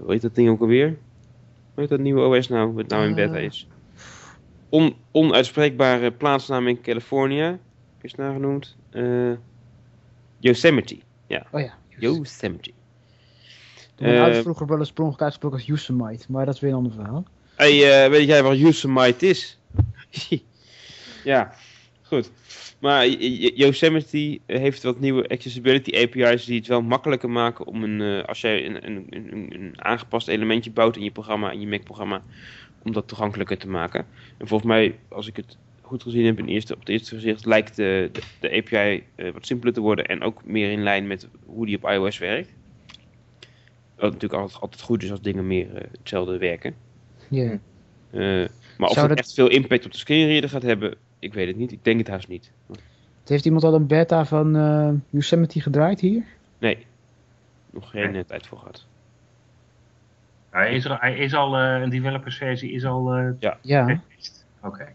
hoe heet dat ding ook alweer? Hoe heet dat nieuwe OS nou, wat nou in beta is? On, onuitspreekbare plaatsnaam in Californië, is het nou Yosemite. Oh ja. Yosemite. Toen ouders vroeger wel eens per ongeluk uitgesproken als Yosemite, maar dat is weer een ander verhaal. Hey, weet jij wat Yosemite is? ja, goed. Maar Yosemite heeft wat nieuwe accessibility API's die het wel makkelijker maken om een, eh, als jij een, een, een, een- aangepast elementje bouwt in je programma, in je Mac-programma, om dat toegankelijker te maken. En volgens mij, als ik het goed gezien heb in eerste, op het eerste gezicht, lijkt de, de, de API eh, wat simpeler te worden en ook meer in lijn met hoe die op iOS werkt. Wat natuurlijk altijd, altijd goed is als dingen meer eh, hetzelfde werken. Ja. Maar of het dat- echt veel impact op de screenreader gaat hebben, ik weet het niet. Ik denk het haast niet. Heeft iemand al een beta van eh, Yosemite gedraaid hier? Nee, nog geen Nee. eh, tijd voor gehad. Hij is, er, hij is al, eh, een developersversie is al eh Ja. geweest. Oké.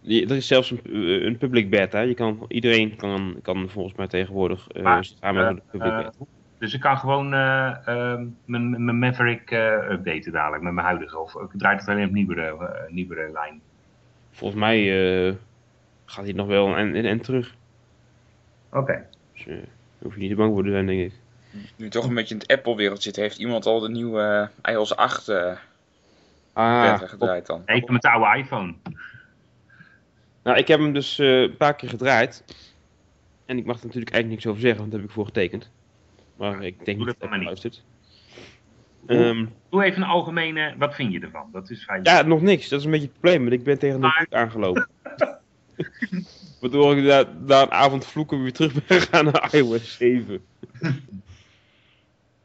Die- Er is zelfs een, een public beta. Je kan, iedereen kan, kan volgens mij tegenwoordig eh Maar, samen met de public beta. Dus ik kan gewoon eh, ehm, mijn mijn Maverick eh, updaten dadelijk met mijn huidige. Of ik draai het alleen op nieuwere, nieuwere lijn. Volgens mij eh, gaat hij nog wel en, en, en terug. Oké. Dus eh, hoef je niet te bang voor te zijn, denk ik. Nu toch een beetje in het Apple-wereld zit, heeft iemand al de nieuwe eh, iOS 8 eh Ah, gedraaid dan? Ik heb met de oude iPhone. Nou, ik heb hem dus eh, een paar keer gedraaid. En ik mag er natuurlijk eigenlijk niks over zeggen, want daar heb ik voor getekend. Maar ik denk Doe niet dat dat niet. luistert. Ehm, Doe even een algemene, wat vind je ervan? Dat is fijn. Ja, nog niks. Dat is een beetje het probleem. Want ik ben tegen de Maar- boek aangelopen. Waardoor ik na, na een avond vloeken weer terug ben gegaan naar iOS 7.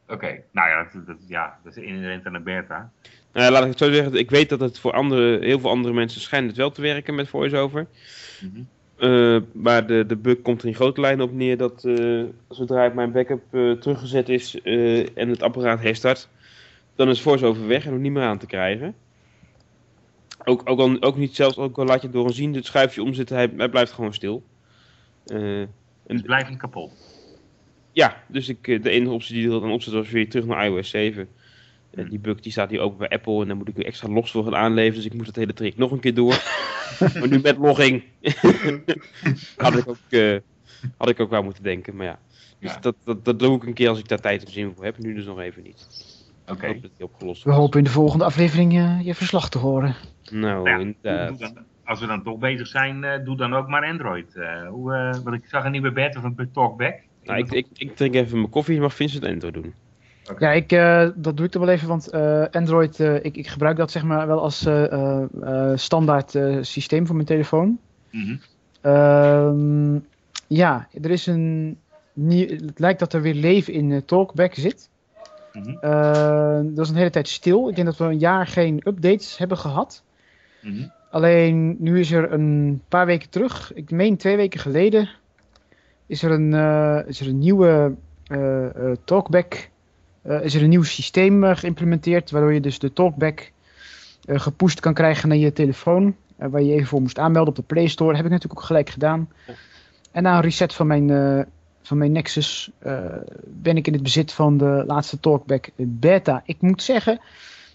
Oké, nou ja dat, dat, ja, dat is inherent aan de beta. Nou ja, laat ik het zo zeggen. Ik weet dat het voor andere, heel veel andere mensen schijnt het wel te werken met VoiceOver. Mhm. Eh, maar de, de bug komt er in grote lijnen op neer dat eh, zodra ik mijn backup eh, teruggezet is en het apparaat herstart, dan is VoiceOver weg en ook niet meer aan te krijgen. Ook, ook, al, ook niet zelfs, ook al laat je het door een zien het schuifje omzetten, hij, hij blijft gewoon stil. Eh, Dus blijft niet kapot. ja, dus ik, eh, de enige optie die er dan op zit was weer terug naar iOS 7. En die bug die staat hier ook bij Apple en daar moet ik weer extra logs voor gaan aanleveren. Dus ik moet dat hele trick nog een keer door. maar nu met logging had, ik ook, eh, had ik ook wel moeten denken. Maar ja, dus Ja. Dat, dat, dat doe ik een keer als ik daar tijd en zin voor heb. Nu dus nog even niet. Oké. Opgelost We hopen in de volgende aflevering eh, je verslag te horen. Nou, Nou ja, inderdaad. dan- als we dan toch bezig zijn, eh, doe dan ook maar Android. Eh, hoe, eh, want ik zag een nieuwe beta van Talkback. Nou, ik, ik, ik drink even mijn koffie, mag Vincent Enter doen. Ja, ik, eh, dat doe ik er wel even, want eh, Android, eh, ik, ik gebruik dat zeg maar wel als eh, eh, eh, standaard eh, systeem voor mijn telefoon. Mhm. Ehm, ja, er is een. nieuw- Het lijkt dat er weer leven in Talkback zit. Mhm. Eh, dat is een hele tijd stil. Ik denk dat we een jaar geen updates hebben gehad. Mhm. Alleen nu is er een paar weken terug, ik meen twee weken geleden, is er een, eh, is er een nieuwe eh, Talkback. is er een nieuw systeem geïmplementeerd, waardoor je dus de Talkback gepusht kan krijgen naar je telefoon. waar je even voor moest aanmelden op de Play Store. Dat heb ik natuurlijk ook gelijk gedaan. En na een reset van mijn, van mijn Nexus eh, ben ik in het bezit van de laatste Talkback beta. Ik moet zeggen,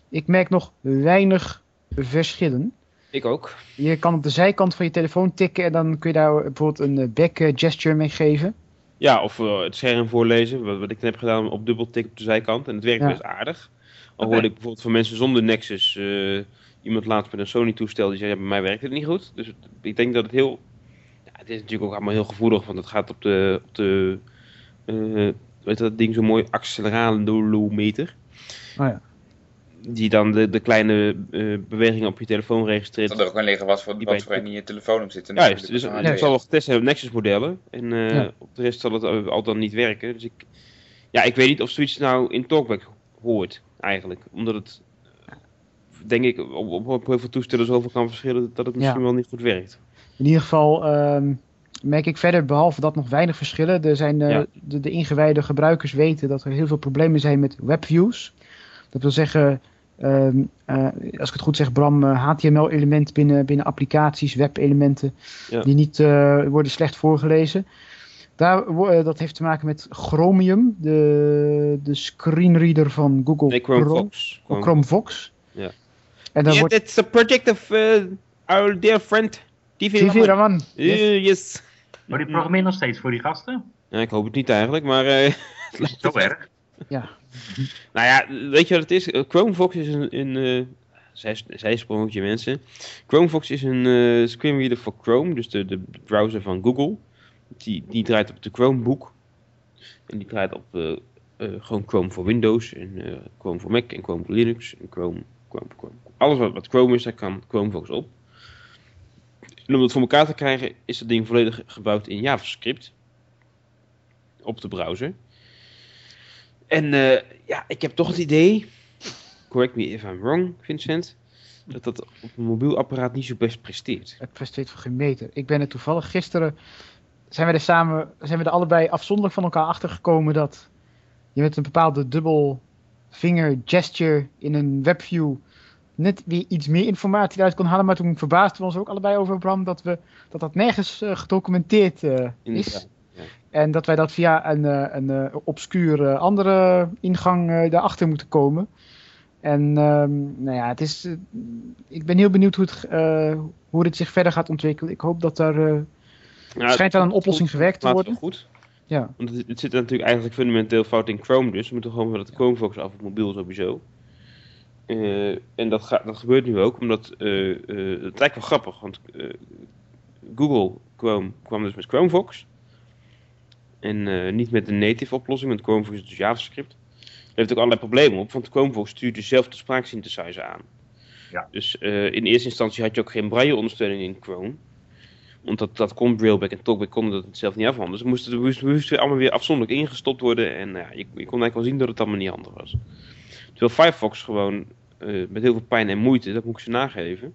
ik merk nog weinig verschillen. Ik ook. Je kan op de zijkant van je telefoon tikken en dan kun je daar bijvoorbeeld een eh, back eh, gesture mee geven. Ja, of het scherm voorlezen, wat, wat ik net heb gedaan op dubbeltik op de zijkant. En het werkt Ja. best aardig. Al hoorde ik bijvoorbeeld van mensen zonder Nexus, iemand laatst met een Sony toestel, die zei, ja, bij mij werkt het niet goed. Dus ik denk dat het heel, het is natuurlijk ook allemaal heel gevoelig, want het gaat op de, op de eh, weet je dat ding zo mooi, acceleralometer. Oh ja. Die dan de, de kleine eh, bewegingen op je telefoon registreert. Dat er ook kan liggen wat voor, Die wat bij- voor in je telefoon op zit. Juist, dus het zal wel getest hebben op Nexus modellen. En eh, Ja. op de rest zal het al al dan niet werken. Dus ik, ja, ik weet niet of zoiets nou in Talkback hoort, eigenlijk. Omdat het, denk ik, op, op, op heel veel toestellen zoveel kan verschillen dat het misschien Ja. wel niet goed werkt. In ieder geval ehm, merk ik verder, behalve dat nog weinig verschillen. Er zijn, eh, Ja. de, de ingewijde gebruikers weten dat er heel veel problemen zijn met webviews. Dat wil zeggen, ehm, eh, als ik het goed zeg, Bram, eh, HTML-element binnen, binnen applicaties, webelementen, Ja. die niet eh, worden slecht voorgelezen. Daar, eh, dat heeft te maken met Chromium, de, de screenreader van Google Nee, Chrome Chrome Vox. Ja. En dan Yeah, wordt that's a project of uh, our dear friend TV TV Raman. Raman. Eh, Yes. yes. Maar die programmeert nog steeds voor die gasten? Ja, ik hoop het niet eigenlijk, maar... eh, het Zo het wel. erg. Nou ja, weet je wat het is? Eh, Chromevox is een... een eh, zij, zij sprongetje mensen. Chromevox is een eh screenreader voor Chrome, dus de, de browser van Google. Die, die draait op de Chromebook. En die draait op gewoon Chrome voor Windows, en eh, Chrome voor Mac, en Chrome voor Linux, en Chrome, Chrome, Chrome. Alles wat, wat Chrome is, daar kan Chromevox op. En om dat voor elkaar te krijgen, is dat ding volledig gebouwd in JavaScript. Op de browser. En eh, ja, ik heb toch het idee, correct me if I'm wrong, Vincent, dat dat op een mobiel apparaat niet zo best presteert. Het presteert voor geen meter. Ik ben er toevallig gisteren. Zijn we er samen. Zijn we er allebei afzonderlijk van elkaar achter gekomen dat. je met een bepaalde dubbel vinger gesture in een webview. Net weer iets meer informatie eruit kon halen. Maar toen verbaasden we ons ook allebei over, Bram, dat we, dat, dat nergens eh, gedocumenteerd eh, is. Ja. En dat wij dat via een, eh, een obscure andere ingang daarachter moeten komen. En ehm, nou ja, het is, ik ben heel benieuwd hoe het, hoe het zich verder gaat ontwikkelen. Ik hoop dat er eh, Ja, schijnt aan een oplossing gewerkt te worden. wel goed. Ja. Want het, het zit natuurlijk eigenlijk fundamenteel fout in Chrome dus. We moeten gewoon van dat Chromevox af op mobiel sowieso. Eh, en dat, gaat, dat gebeurt nu ook, omdat eh, het lijkt wel grappig, want Google Chrome kwam dus met Chromevox. En niet met een native oplossing, want Chromevox is dus JavaScript. Er heeft ook allerlei problemen op, want Chromevox stuurt dus zelf de spraaksynthesizer aan. Ja. Dus in eerste instantie had je ook geen braille-ondersteuning in Chrome. Want dat, dat kon Brailleback en Talkback konden dat zelf niet afhandelen. Dus moesten moest, moest allemaal weer afzonderlijk ingestopt worden. En nou ja, je, je kon eigenlijk wel zien dat het allemaal niet handig was. Terwijl Firefox gewoon eh, met heel veel pijn en moeite, dat moet ik ze nageven.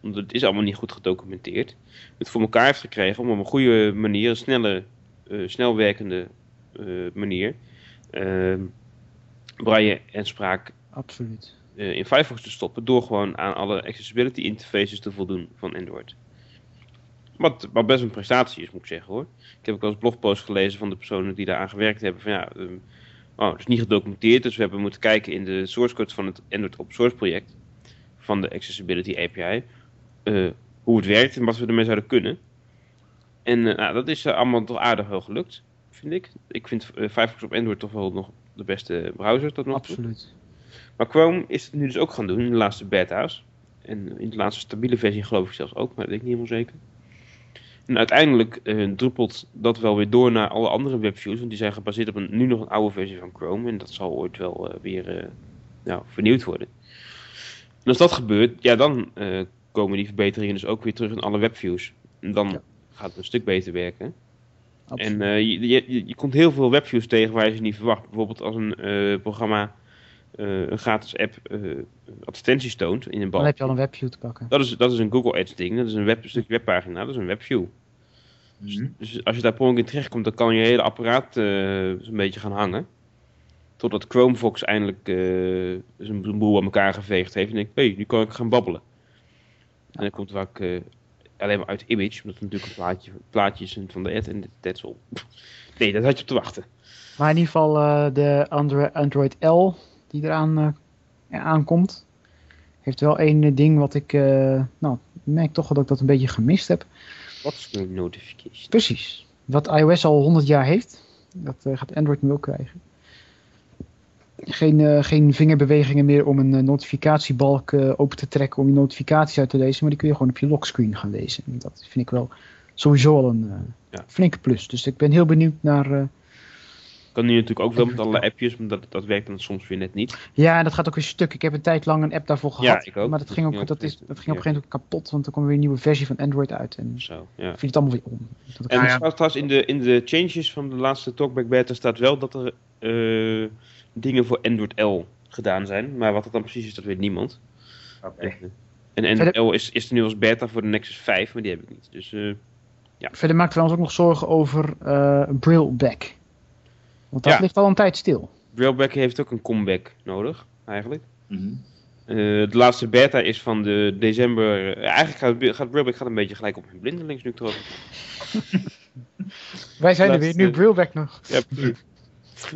Want het is allemaal niet goed gedocumenteerd. Het voor elkaar heeft gekregen om op een goede manier, een snelle, eh, snel werkende eh, manier, eh, braille en spraak Absoluut. in Firefox te stoppen door gewoon aan alle accessibility interfaces te voldoen van Android. Wat, wat best een prestatie is, moet ik zeggen hoor. Ik heb ook wel eens blogposts gelezen van de personen die daaraan gewerkt hebben. Van ja, ehm, oh, het is niet gedocumenteerd, dus we hebben moeten kijken in de source code van het Android open source project van de Accessibility API. eh, hoe het werkt en wat we ermee zouden kunnen. En eh, nou, dat is eh, allemaal toch aardig wel gelukt, vind ik. Ik vind Firefox op Android toch wel nog de beste browser tot nog toe. Absoluut. Maar Chrome is het nu dus ook gaan doen in de laatste beta's. En in de laatste stabiele versie geloof ik zelfs ook, maar dat weet ik niet helemaal zeker. En uiteindelijk eh, druppelt dat wel weer door naar alle andere webviews, want die zijn gebaseerd op een, nu nog een oude versie van Chrome. En dat zal ooit wel eh, weer eh, nou, vernieuwd worden. En als dat gebeurt, ja, dan komen die verbeteringen dus ook weer terug in alle webviews. En dan Ja. gaat het een stuk beter werken. Absoluut. En je, je, je- komt heel veel webviews tegen waar je ze niet verwacht. Bijvoorbeeld als een programma eh, een gratis app eh, advertenties toont in een dan bal. heb je al een webview te pakken. Dat is, dat is een Google Ads ding. Dat is een, web, een stukje webpagina. Dat is een webview. Mhm. Dus als je daar per ongeluk in terechtkomt, dan kan je hele apparaat eh, zo'n beetje gaan hangen. Totdat Chromevox eindelijk eh zijn boel aan elkaar geveegd heeft. En denkt, hé, hey, nu kan ik gaan babbelen. En dan komt vaak eh, alleen maar uit image. Omdat het natuurlijk een plaatje, plaatjes zijn van de ad en that's all. Nee, dat had je op te wachten. Maar in ieder geval eh, de Andro- Android L die eraan eh, aankomt. Heeft wel één eh, ding wat ik. eh, nou, merk toch wel dat ik dat een beetje gemist heb. Wat screen notification? Precies. Wat iOS al 100 jaar heeft. Dat gaat Android nu ook krijgen. Geen, geen vingerbewegingen meer om een notificatiebalk open te trekken om je notificaties uit te lezen. Maar die kun je gewoon op je lockscreen gaan lezen. En dat vind ik wel sowieso al een Ja. flinke plus. Dus ik ben heel benieuwd naar. Eh, Kan nu natuurlijk ook wel met alle appjes, maar dat, dat werkt dan soms weer net niet. Ja, en dat gaat ook weer stuk. Ik heb een tijd lang een app daarvoor Ja, gehad. ook. Maar dat ging ook, dat is, dat ging op een gegeven moment ook kapot. Want er kwam weer een nieuwe versie van Android uit. En Zo, ja. viel het allemaal weer om. Dat En Nou ja. trouwens, trouwens, in de, in de changes van de laatste Talkback Beta staat wel dat er eh, dingen voor Android L gedaan zijn. Maar wat dat dan precies is, dat weet niemand. Oké. En Android L is, is er nu als beta voor de Nexus 5, maar die heb ik niet. Dus eh, Verder maakten wij ons ook nog zorgen over eh Brailleback. Want dat Ja. ligt al een tijd stil. Brailleback heeft ook een comeback nodig, eigenlijk. Mhm. Eh, de laatste beta is van de december. eh, eigenlijk gaat, gaat gaat een beetje gelijk op mijn blindelings nu erover. Wij zijn er weer, nu Brailleback nog. Ja, precies.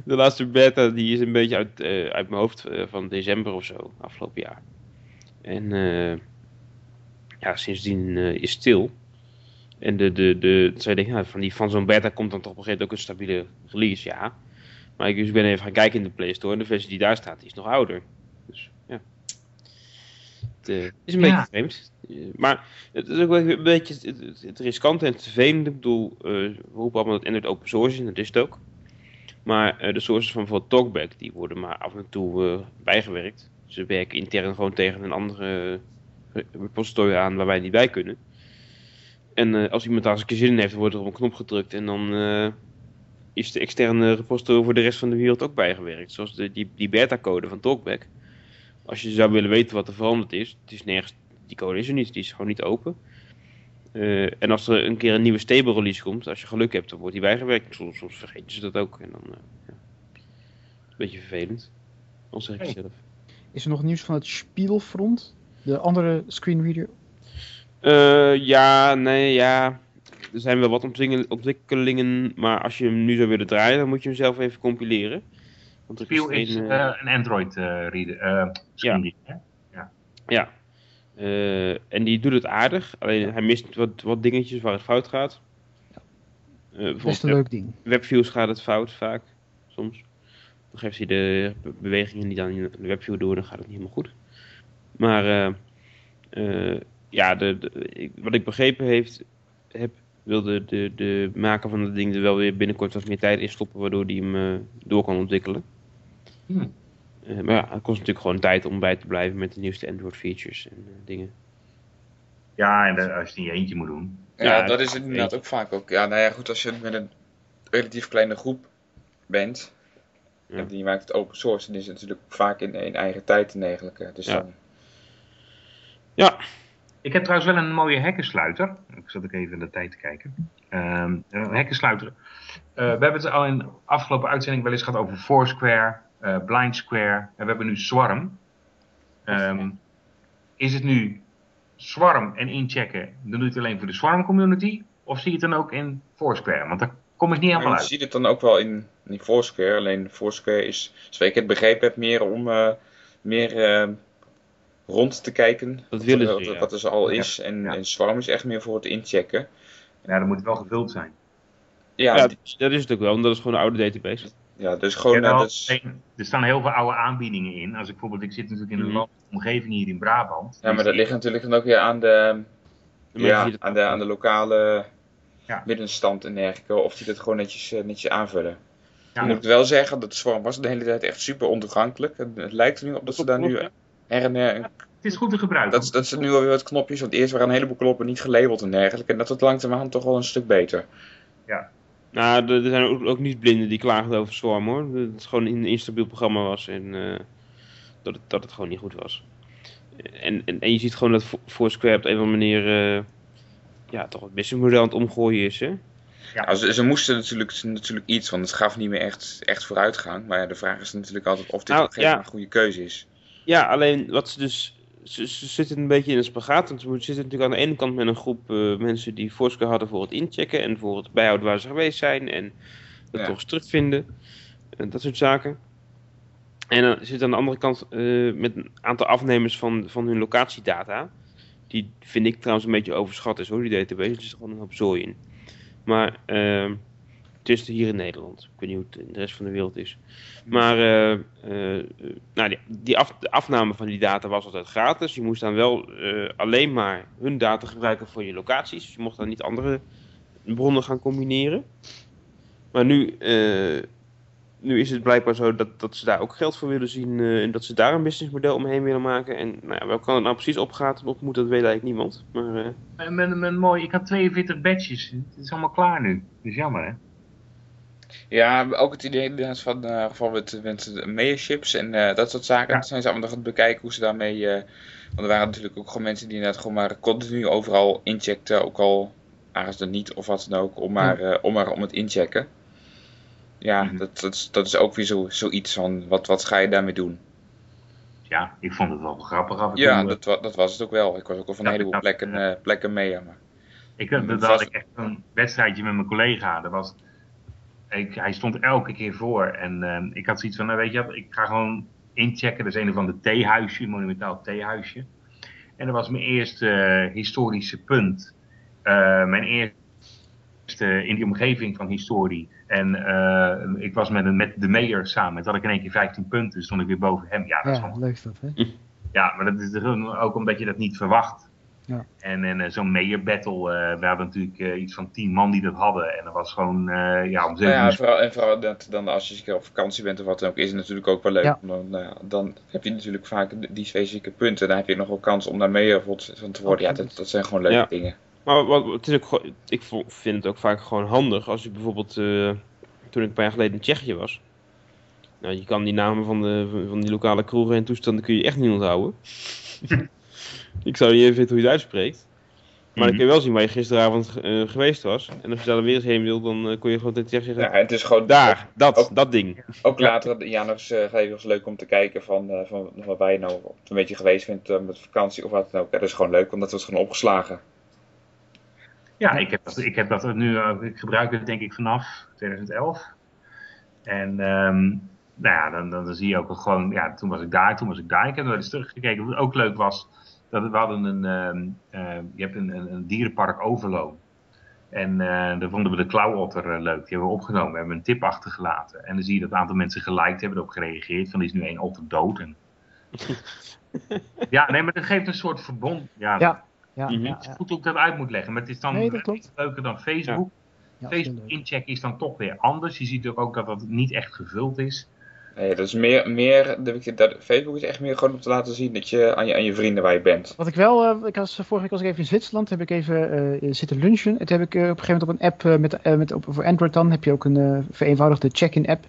De laatste beta die is een beetje uit, eh, uit mijn hoofd eh, van december of zo, afgelopen jaar. En eh, ja, sindsdien eh, is stil. En de, de, de, zou je denken, nou, van, die, van zo'n beta komt dan toch op een gegeven moment ook een stabiele release, ja. Maar ik dus ben even gaan kijken in de Play Store en de versie die daar staat, die is nog ouder. Dus ja. Het eh, is een Ja. beetje vreemd. Eh, maar het is ook wel een beetje het, het, het riskante en het vervelende. Ik bedoel, eh, we roepen allemaal dat Android open source is en dat is het ook. Maar de sources van bijvoorbeeld Talkback, die worden maar af en toe bijgewerkt. Ze werken intern gewoon tegen een andere repository aan waar wij niet bij kunnen. En als iemand daar eens een keer zin in heeft, wordt er op een knop gedrukt en dan is de externe repository voor de rest van de wereld ook bijgewerkt. Zoals de, die, die beta-code van Talkback. Als je zou willen weten wat er veranderd is, het is nergens, die code is er niet, die is gewoon niet open. Eh, en als er een keer een nieuwe stable release komt, als je geluk hebt, dan wordt die bijgewerkt. Soms, soms vergeten ze dat ook. En dan, eh, ja. Een beetje vervelend. Al zeg ik Hey. zelf. Is er nog nieuws van het Spielfront? De andere screenreader? Eh, ja, nee, ja. Er zijn wel wat ontwikkel- ontwikkelingen, maar als je hem nu zou willen draaien, dan moet je hem zelf even compileren. Want er Spiel is geen, eh, eh, een Android eh reader. eh hè? Ja. Eh, en die doet het aardig, alleen hij mist wat, wat dingetjes waar het fout gaat. Eh Best een leuk ding. webviews gaat het fout vaak, soms. Dan geeft hij de be- bewegingen niet aan de webview door, dan gaat het niet helemaal goed. Maar eh, eh, ja, de, de- ik- wat ik begrepen heeft, heb, wilde de, de maker van het ding er wel weer binnenkort wat meer tijd in stoppen, waardoor hij hem eh, door kan ontwikkelen. Hmm. Eh, maar ja, het kost natuurlijk gewoon tijd om bij te blijven met de nieuwste Android features en eh, dingen. Ja, en als je het in je eentje moet doen. Ja, Ja, dat is het inderdaad ook vaak ook. Ja, nou ja, goed, als je met een relatief kleine groep bent, Ja. en die maakt het open source, dan is het natuurlijk vaak in, in eigen tijd en dergelijke. Dus Ja. dan, Ik heb trouwens wel een mooie hekkensluiter. Ik zat ook even in de tijd te kijken. Ehm, een hekkensluiter. Eh, we hebben het al in de afgelopen uitzending wel eens gehad over Foursquare, eh Blind Square. En we hebben nu Swarm. Ehm, is het nu Swarm en inchecken, dan doe je het alleen voor de Swarm community? Of zie je het dan ook in Foursquare? Want daar kom ik niet helemaal je uit. ziet het dan ook wel in, in Foursquare, alleen Foursquare is, zoals ik het begrepen heb, meer om eh, meer rond te kijken. Dat willen ze, wat, ja. wat er al is. En, Ja. en Swarm is echt meer voor het inchecken. Ja, dat moet wel gevuld zijn. Ja, Ja, die- dat is het ook wel, want dat is gewoon een oude database. ja dus gewoon... Ja, nou, dat is- er staan heel veel oude aanbiedingen in. Als ik bijvoorbeeld, ik zit natuurlijk in een landelijke omgeving hier in Brabant. ja, maar dat ligt natuurlijk dan ook weer aan de, De ja, aan de, aan de lokale Ja. middenstand en dergelijke. Of die dat gewoon netjes, eh, netjes aanvullen. Ja, Dan moet ik wel zeggen dat de Swarm was de hele tijd echt super ontoegankelijk. Het, het lijkt er nu op dat ze daar nu en een- het is goed te gebruiken. Dat, dat ze nu alweer wat knopjes, want eerst waren een heleboel knoppen niet gelabeld en dergelijke. En dat wordt langzaamaan toch wel een stuk beter. Nou, er zijn ook, ook niet blinden die klagen over Swarm hoor. Dat het gewoon een instabiel programma was en eh, dat, het, dat het gewoon niet goed was. En, en, en je ziet gewoon dat Fo- Foursquare op een of andere manier eh, ja, toch het businessmodel aan het omgooien is. Hè? Ja, ze, ze moesten natuurlijk, natuurlijk iets, want het gaf niet meer echt, echt vooruitgang. Maar ja, de vraag is natuurlijk altijd of dit Nou, ja. een goede keuze is. Ja, alleen wat ze dus. Ze, ze zitten een beetje in een spagaat. Want ze zitten natuurlijk aan de ene kant met een groep eh, mensen die Foursquare hadden voor het inchecken en voor het bijhouden waar ze geweest zijn. En dat Ja. toch eens terugvinden. En dat soort zaken. En dan zit aan de andere kant eh, met een aantal afnemers van, van hun locatiedata. Die vind ik trouwens een beetje overschat is hoor, die database. Er zit gewoon een hoop zooi in. Maar ehm het is hier in Nederland. Ik weet niet hoe het in de rest van de wereld is. Maar eh, eh, nou, die, die af, de afname van die data was altijd gratis. Je moest dan wel eh, alleen maar hun data gebruiken voor je locaties. Dus je mocht dan niet andere bronnen gaan combineren. Maar nu, nu is het blijkbaar zo dat, dat ze daar ook geld voor willen zien. en dat ze daar een businessmodel omheen willen maken. En nou ja, welke het nou precies opgaat, op moet, dat weet eigenlijk niemand. Maar Met, met, met mooi, ik had 42 badges. Het is allemaal klaar nu. Dat is jammer, hè? Ja, ook het idee inderdaad van, eh van met, mayorships en eh, dat soort zaken. Ja. Dat zijn ze allemaal nog aan het bekijken hoe ze daarmee... eh, want er waren natuurlijk ook gewoon mensen die inderdaad gewoon maar continu overal incheckten. Ook al waren ze er niet of wat dan ook, om maar, om, maar om het inchecken. Ja, Mhm. dat, dat, is, dat is ook weer zo, zoiets van, wat, wat ga je daarmee doen? Ja, ik vond het wel grappig af en Ja, toe. dat, wa- dat was het ook wel. Ik was ook al van een Ja, heleboel ja. plekken, plekken mee. ja, Maar. Ik, dat, dat had ik echt een wedstrijdje met mijn collega. Dat was, ik, hij stond elke keer voor. En ehm, ik had zoiets van, nou weet je wat, ik ga gewoon inchecken. Dat is een of ander theehuisje, monumentaal theehuisje. En dat was mijn eerste eh, historische punt. eh, mijn eerste in die omgeving van historie. En eh, ik was met, een, met de mayor samen. Toen had ik in één keer 15 punten, stond ik weer boven hem. Ja, dat is gewoon leuk dat, hè? ja, maar dat is ook omdat je dat niet verwacht. Ja. En, en eh, zo'n mayor battle, eh, we hadden natuurlijk eh, iets van tien man die dat hadden. En dat was gewoon, eh, ja, om Nou zeven ja, uur. vooral, en vooral dat, dan als je een keer op vakantie bent of wat dan ook, is het natuurlijk ook wel leuk. Ja. Dan, nou ja, dan heb je natuurlijk vaak die specifieke punten. Dan heb je nog wel kans om daar mee van te worden. Ja, dat, dat zijn gewoon leuke Ja. dingen. Maar wat, het is ook, ik vind het ook vaak gewoon handig als je bijvoorbeeld, eh, toen ik een paar jaar geleden in Tsjechië was. Nou, je kan die namen van, de, van- van die lokale kroegen en toestanden kun je echt niet onthouden. ik zou niet even weten hoe je het uitspreekt. Maar dan kun je wel zien waar je gisteravond eh, geweest was. En als je daar dan weer eens heen wil, dan eh, kon je gewoon tegen Ja, zeggen, en het is gewoon daar, dat, Ook- dat ding. Ook later, ja, nog eens, geleden was leuk om te kijken van, eh, van waar je nou een beetje geweest bent met vakantie of wat dan ook. Ja, dat is gewoon leuk, omdat het gewoon opgeslagen. Ja, ik heb, dat, ik heb dat nu, eh, ik gebruik het denk ik vanaf 2011. En ehm, nou ja, dan, dan, dan zie je ook gewoon, ja, toen was ik daar, toen was ik daar. Ik heb nog eens teruggekeken. Wat ook leuk was, dat we hadden een, ehm, eh, je hebt een, een, een dierenpark Overloon. En eh daar vonden we de klauwotter eh, leuk. Die hebben we opgenomen, we hebben een tip achtergelaten. En dan zie je dat een aantal mensen geliked hebben, erop gereageerd. Van, er is nu één otter dood. En... ja, nee, maar dat geeft een soort verbond. Ja, Ja. Ja, Mhm. ja, het ja. is goed hoe ik dat uit moet leggen, maar het is dan Nee, klopt. leuker dan Facebook. Facebook incheck is dan toch weer anders. Je ziet ook, ook dat dat niet echt gevuld is. Nee, dat is meer, meer dat, Facebook is echt meer gewoon om te laten zien dat je aan je, aan je vrienden waar je bent. Wat ik wel, eh, ik was, vorige week was ik even in Zwitserland, heb ik even eh, zitten lunchen. En toen heb ik eh, op een gegeven moment op een app, eh, met, eh, met, op, voor Android dan, heb je ook een eh, vereenvoudigde check-in app.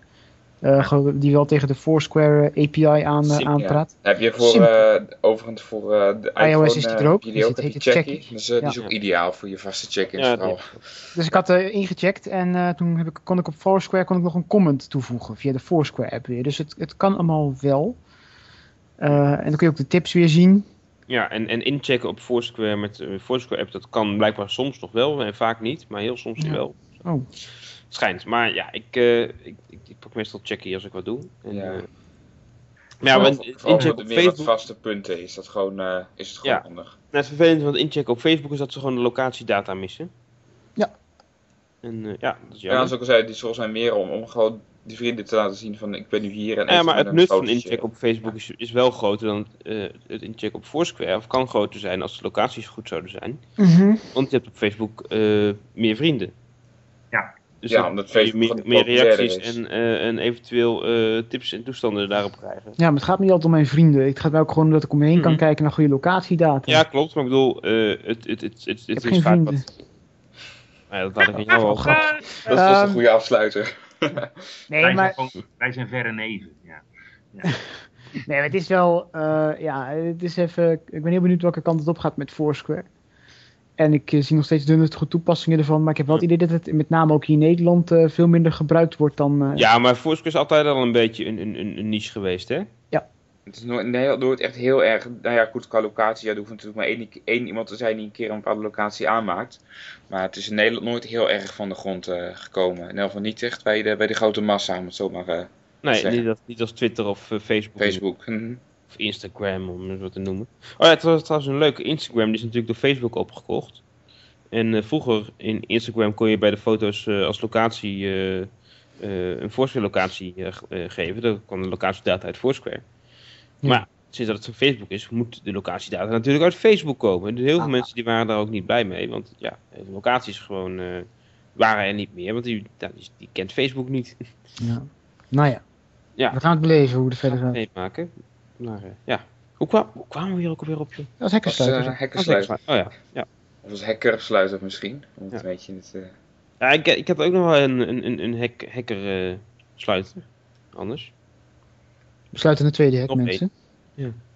Eh, die wel tegen de Foursquare eh, API aan, eh, Sim, aanpraat. Heb je voor, eh, overigens voor eh, de iPhone, iOS is die er eh, ook. je Die heet. Checkie. Dus eh, die is ook ideaal voor je vaste check-ins Ja, vooral. Dus ik had eh, ingecheckt en eh, toen heb ik, kon ik op Foursquare kon ik nog een comment toevoegen via de Foursquare app weer. Dus het, het kan allemaal wel. Eh, en dan kun je ook de tips weer zien. Ja, en, en inchecken op Foursquare met uh, Foursquare app, dat kan blijkbaar soms nog wel en vaak niet, maar heel soms Ja. wel. Oh, Schijnt. Maar ja, ik, eh, ik, ik, ik pak meestal checkie als ik wat doe. En, Ja. eh, maar ja, want met op meer Facebook, vaste punten is, dat gewoon, eh, is het gewoon Ja. handig. nou, het vervelende van het inchecken op Facebook is dat ze gewoon de locatiedata missen. Ja. En eh, ja, dat is Ja, zoals ik al zei, die is volgens mij meer om, om gewoon die vrienden te laten zien van ik ben nu hier. En Ja, maar het nut van inchecken op Facebook is, is wel groter dan eh, het inchecken op Foursquare. Of kan groter zijn als de locaties goed zouden zijn. Want je hebt op Facebook eh, meer vrienden. Ja. Dus Ja, omdat Facebook meer, reacties en, eh, en eventueel eh, tips en toestanden daarop krijgen. Ja, maar het gaat me niet altijd om mijn vrienden. Het gaat mij ook gewoon om dat ik om me heen kan Mhm. kijken naar goede locatiedata. Ja, klopt. Maar ik bedoel, eh, het, het, het, het, het is geen vaak vrienden. wat... Ja, dat laat ik aan jou Oh, grap. Dat is, dat is Ehm, een goede afsluiter. Nee, wij, maar, zijn wij zijn verre neven. Ja. nee, maar het is wel, eh, ja, het is even, ik ben heel benieuwd welke kant het op gaat met Foursquare. En ik eh, zie nog steeds dunne toepassingen ervan, maar ik heb wel het idee dat het met name ook hier in Nederland eh, veel minder gebruikt wordt dan... eh, Ja, maar Foursquare is altijd al een beetje een, een, een, niche geweest, hè? Het is nooit, nee, nooit echt heel erg. Nou ja, goed, qua locatie. Ja, er hoeft natuurlijk maar één, één iemand te zijn die een keer een bepaalde locatie aanmaakt. Maar het is in Nederland nooit heel erg van de grond eh, gekomen. In ieder geval niet echt bij de, bij de grote massa, om het zo maar eh, Nee, Zeggen. niet, als, niet als Twitter of Facebook. Facebook. Mhm. Of Instagram, om het wat te noemen. Oh ja, het was trouwens een leuke Instagram. Die is natuurlijk door Facebook opgekocht. En eh, vroeger in Instagram kon je bij de foto's eh, als locatie eh, een Foursquare locatie ge- eh, geven. Dan kwam de locatiedata uit Foursquare. Ja. Maar sinds dat het van Facebook is, moet de locatiedata natuurlijk uit Facebook komen. Dus heel veel Ah. mensen die waren daar ook niet blij mee. Want ja, de locaties gewoon waren er niet meer. Want die, die kent Facebook niet. ja. Nou ja. Ja. we gaan het beleven hoe het verder gaat. meemaken. Maar eh, ja, hoe, kwam, hoe kwamen we hier ook alweer op? joh? Dat uh, is hackersluiter. Oh ja, ja. Of als hackersluiter misschien. Want Ja. een beetje het, eh, Ja, ik, ik heb ook nog wel een, een, een, een hack, hacker eh, sluiter. Anders. We sluiten een tweede hek, Nog mensen.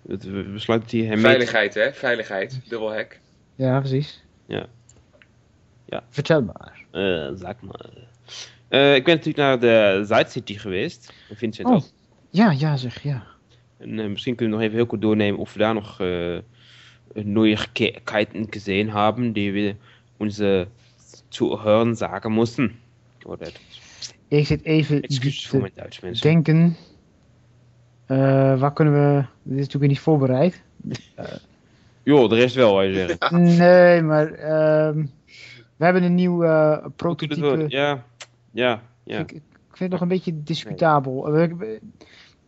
Dat, we, we sluiten die hem Veiligheid, hè? Veiligheid. Dubbel hack. Ja, precies. Ja. Ja. Vertel maar. Eh, zeg maar. Eh, ik ben natuurlijk naar de Zuid City geweest. En Vincent Oh. ook. Ja, ja zeg, ja. En eh, misschien kunnen we nog even heel kort doornemen of we daar nog eh Neuigkeiten gezien hebben die we onze Zuhörern sagen mussten. Oder Ik zit even excuses te voor mijn Duits mensen. denken. Eh, waar kunnen we... Dit is natuurlijk niet voorbereid. Eh, Joh, de rest wel, wou je zeggen. Nee, maar ehm, we hebben een nieuw eh, prototype. Ja, ja, ja. Ik, ik vind het nog een beetje discutabel. Eh,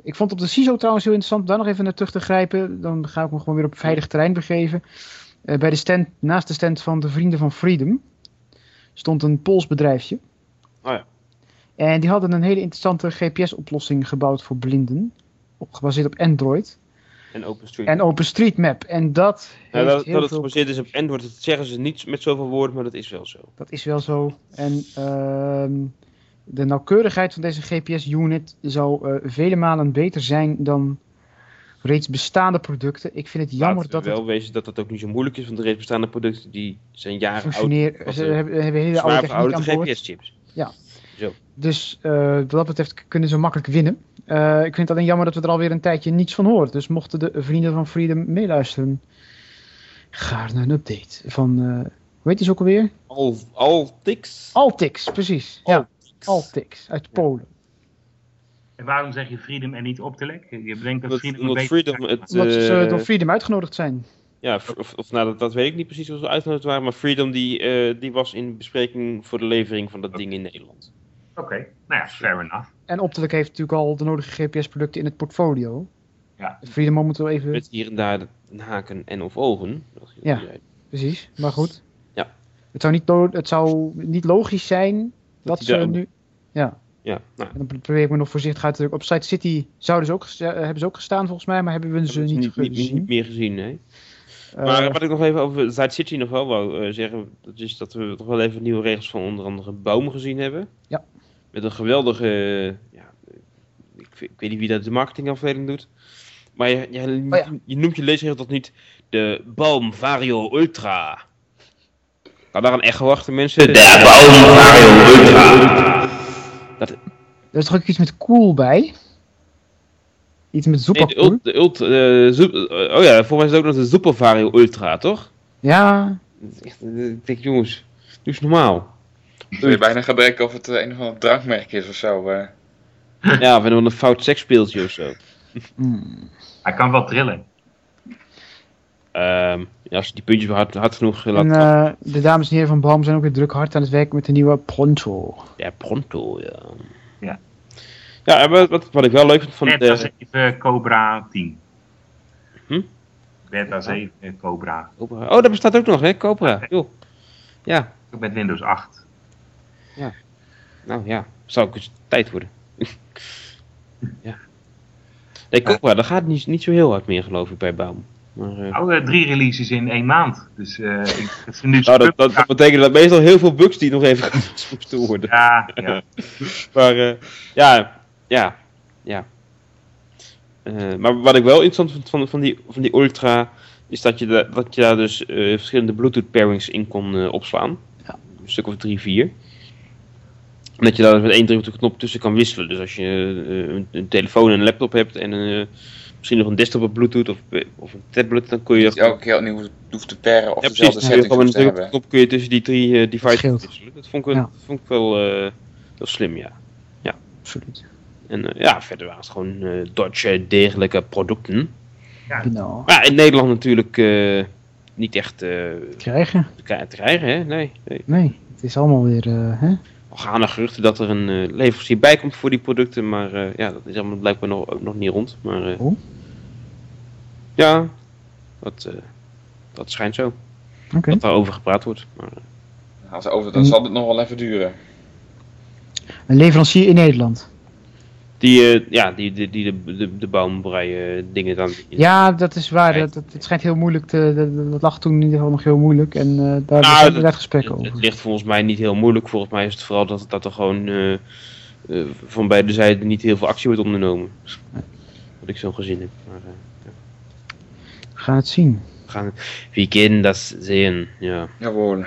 ik- vond op de CISO trouwens heel interessant om daar nog even naar terug te grijpen. Dan ga ik me gewoon weer op veilig terrein begeven. Eh, bij de stand, naast de stand van de Vrienden van Freedom stond een Pools bedrijfje. Oh ja. En die hadden een hele interessante GPS-oplossing gebouwd voor blinden. Op, gebaseerd op Android. En OpenStreet. En OpenStreetMap. En dat Ja, heeft dat, heel dat het gebaseerd is op Android, dat zeggen ze niet met zoveel woorden, maar dat is wel zo. Dat is wel zo. En ehm, de nauwkeurigheid van deze GPS-unit zou eh, vele malen beter zijn dan reeds bestaande producten. Ik vind het jammer we dat wel het wezen dat dat ook niet zo moeilijk is, want de reeds bestaande producten die zijn jaren oud. Ze hebben, hebben hele oude Zwaar techniek verouderde aan boord. GPS-chips. Dus eh, wat dat betreft kunnen ze makkelijk winnen. Eh, ik vind het alleen jammer dat we er alweer een tijdje niets van horen. Dus mochten de vrienden van Freedom meeluisteren, gaarne een update van, eh, hoe heet die ook alweer? Al, Altix? Altix, precies. Ja, Altix, uit Polen. En waarom zeg je Freedom en niet Optelec? Je bedenkt dat Omdat, Freedom omdat Freedom het... Omdat ze eh, door Freedom uitgenodigd zijn. Ja, of, of, of nou, dat, dat weet ik niet precies hoe ze uitgenodigd waren, maar Freedom die, eh, die was in bespreking voor de levering van dat ding in Nederland. Oké, nou ja, fair enough. En Optelec heeft natuurlijk al de nodige GPS-producten in het portfolio. Ja. Freedom moeten we even... Met hier en daar een haken en of ogen. Dat Ja. Precies, maar goed. Ja. Het zou niet, het zou niet logisch zijn dat, ze nu... Ja, Ja, nou, en dan probeer ik me nog voorzichtig uit te drukken. Op Site City zouden ze ook, eh, hebben ze ook gestaan volgens mij, maar hebben we ze hebben niet, niet, niet, gezien. niet meer gezien, nee. Eh, Maar wat ik nog even over Zuid City nog wel wou eh, zeggen, dat is dat we toch wel even nieuwe regels van onder andere bomen gezien hebben. Ja. Met een geweldige, ja, ik, weet- ik weet niet wie dat de marketingafdeling doet. Maar je, je, Oh ja. je noemt je leesregel tot niet de Balm Vario Ultra. Kan daar een echo achter mensen? De Balm Vario Ultra. Er is toch ook iets met cool bij? Iets met Nee, super de, ult, de ult, eh, eh, oh ja, volgens mij is het ook nog de Super Vario Ultra, toch? Ja, Echt, eh, ik denk, jongens, doe eens normaal. Wil je bijna gaan denken of het eh, een of ander drankmerk is of zo. eh. Ja, of een fout seksspeeltje of zo. Hmm. Hij kan wel trillen. Ehm, ja, als je die puntjes weer hard, hard genoeg eh, laat En eh, de dames en heren van Balm zijn ook weer druk hard aan het werk met de nieuwe Pronto. Ja, pronto, ja. Ja. Ja, wat, wat, ik wel leuk vind van Beta de... 7 Cobra 10. Hm? Beta 7 Cobra. Cobra. Oh, dat bestaat ook nog, hè? Cobra. Joh. Ja, Ook met Windows 8. nou ja. Zou ook eens tijd worden. ja. Nee, Cobra, dat gaat niet, niet zo heel hard meer, geloof ik, bij Baum. Maar, eh, Nou, eh, drie releases in één maand. Dus eh ik, het is nu nou, dat, dat, dat betekent dat meestal heel veel bugs die nog even moesten worden. Ja, ja. Maar eh, ja, ja, ja. Eh, maar wat ik wel interessant vind van, van, die, van die Ultra, is dat je, da- dat je daar dus eh, verschillende Bluetooth pairings in kon eh, opslaan. Ja. Een stuk of drie, vier. En dat je daar met één druk op de knop tussen kan wisselen. Dus als je een, een telefoon en een laptop hebt en eh, misschien nog een desktop op Bluetooth of, of een tablet, dan kun je... Dat je elke keer opnieuw hoeft te perren of ja, dezelfde precies. Dan kun je settings hoeft een te hebben. knop kun je tussen die drie eh, devices wisselen. Dat vond ik wel, Ja. vond ik wel eh, heel slim, ja. Absoluut. En eh, ja, verder waren het gewoon eh Dodge degelijke producten. Genau. Maar in Nederland natuurlijk eh, niet echt eh, Krijgen? te kri- te krijgen, hè? Nee. nee. Nee, het is allemaal weer, eh, hè? Al gaan er geruchten dat er een eh, leverancier bij komt voor die producten, maar eh, ja, dat is allemaal blijkbaar nog, ook nog niet rond. Maar eh, Oh. ja, dat, dat schijnt zo. Oké. Dat daarover gepraat wordt. Maar, Als over, dan zal het nog wel even duren. Een leverancier in Nederland. Die, eh, ja, die, die, die de, de, de bouwbreien dingen dan. Ja, dat is waar. Dat, dat, het schijnt heel moeilijk te... Dat, dat lag toen in ieder geval nog heel moeilijk. En eh, daar Nou, zijn dat- inderdaad gesprekken Het, over. het ligt volgens mij niet heel moeilijk. Volgens mij is het vooral dat, dat er gewoon eh, eh, van beide zijden niet heel veel actie wordt ondernomen. Wat ik zo gezien heb. Maar, eh, We gaan het zien. we gaan, we kunnen dat zien. Ja, Jawohl.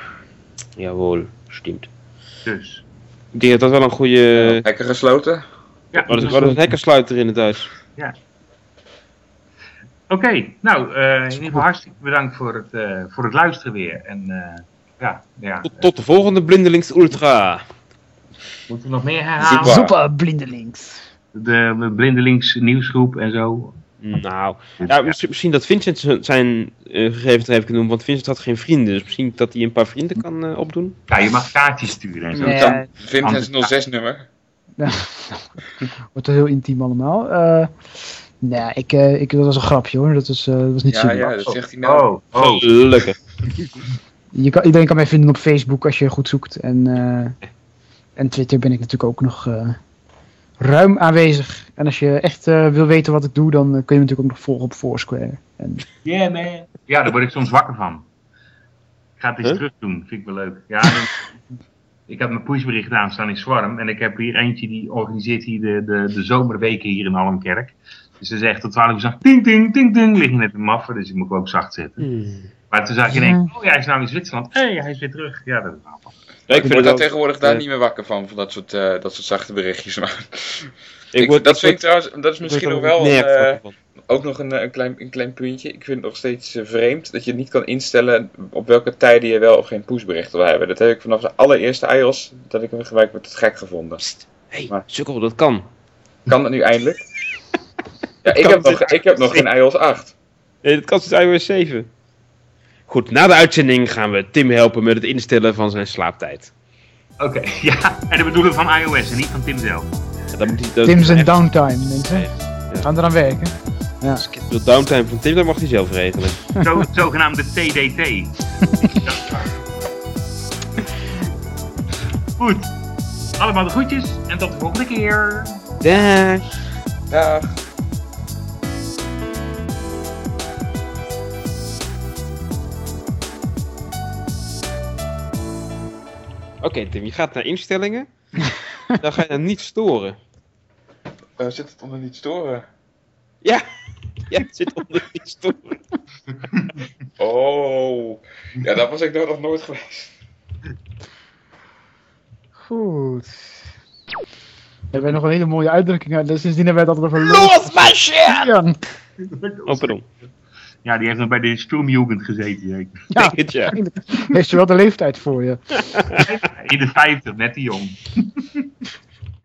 jawohl, stimmt. Dus. Ik denk dat dat wel een goede... Hekken gesloten? Ja, wat, is, is een hekkensluiter in het huis? Ja. Oké, nou, eh, in ieder geval hartstikke bedankt voor het, eh, voor het luisteren weer. En, eh, ja, ja, tot, de volgende Blindelings Ultra. Moeten we nog meer herhalen? Super, Super Blindelings. De, de, Blindelings nieuwsgroep en zo. Mm. Nou, ja, misschien dat Vincent zijn gegevens er even kan doen, want Vincent had geen vrienden. Dus misschien dat hij een paar vrienden kan opdoen. Ja, je mag kaartjes sturen en zo. Dan Vincent 06-nummer. wordt wordt heel intiem allemaal. Eh, nou uh, nee, ik, eh, ik, dat was een grapje hoor. Dat is, eh, dat niet ja, zo. Ja, dat oh. zegt hij nou. Oh, oh. gelukkig. Je kan, iedereen kan mij vinden op Facebook als je goed zoekt. En, en Twitter ben ik natuurlijk ook nog ruim aanwezig. En als je echt wil weten wat ik doe, dan kun je me natuurlijk ook nog volgen op Foursquare. En... Yeah man. Ja, daar word ik soms wakker van. Ik ga het terug doen, vind ik wel leuk. Ja. ik heb mijn pushbericht aanstaan in Swarm. En ik heb hier eentje die organiseert hier de, de, de zomerweken hier in Almkerk. Dus ze zegt tot 12 uur zacht, ting, ting, ting, ting, lig je net te maffen. Dus ik moet ook zacht zetten. Hmm. Maar toen zag je in keer, oh ja, hij is nou in Zwitserland. Hé, hey, hij is weer terug. Ja, dat is wel. Ik Ik vind word het daar tegenwoordig daar niet meer wakker van, van dat soort, eh, dat soort zachte berichtjes. Maar Ik ik, word- dat ik vind ik trouwens, dat is misschien nog wel van. Ook nog een, eh, een, klein, een klein puntje. Ik vind het nog steeds eh, vreemd dat je niet kan instellen op welke tijden je wel of geen pushberichten wil hebben. Dat heb ik vanaf de allereerste iOS dat ik hem gebruik met het gek gevonden. hey, maar- sukkel, dat kan. Kan dat nu eindelijk? Ja, ik heb, nog, dit ik heb nog geen iOS 8. Nee, dat kan sinds iOS 7. Goed, na de uitzending gaan we Tim helpen met het instellen van zijn slaaptijd. Oké, ja. En de bedoeling van iOS en niet van Tim zelf. Ja, dan moet hij, dat Tim's en echt- downtime, mensen. Ja. We gaan eraan werken. De downtime van Tim, dat mag hij zelf regelen. Zo, zogenaamde TDT. Goed. Allemaal de groetjes en tot de volgende keer. Dag. Dag. Oké Tim, je gaat naar instellingen. dan ga je naar niet storen. Eh, zit het onder niet storen? Ja, ja het zit onder niet storen. Oh, ja, daar was ik nog nooit geweest. Goed. We hebben nog een hele mooie uitdrukking uit. Dus sindsdien hebben wij altijd over Los my shit! Ja, Oh, pardon. Ja, die heeft nog bij de Sturmjugend gezeten. zeker. ja Denk het, ja. heeft je wel de leeftijd voor je. In de 50, net te jong.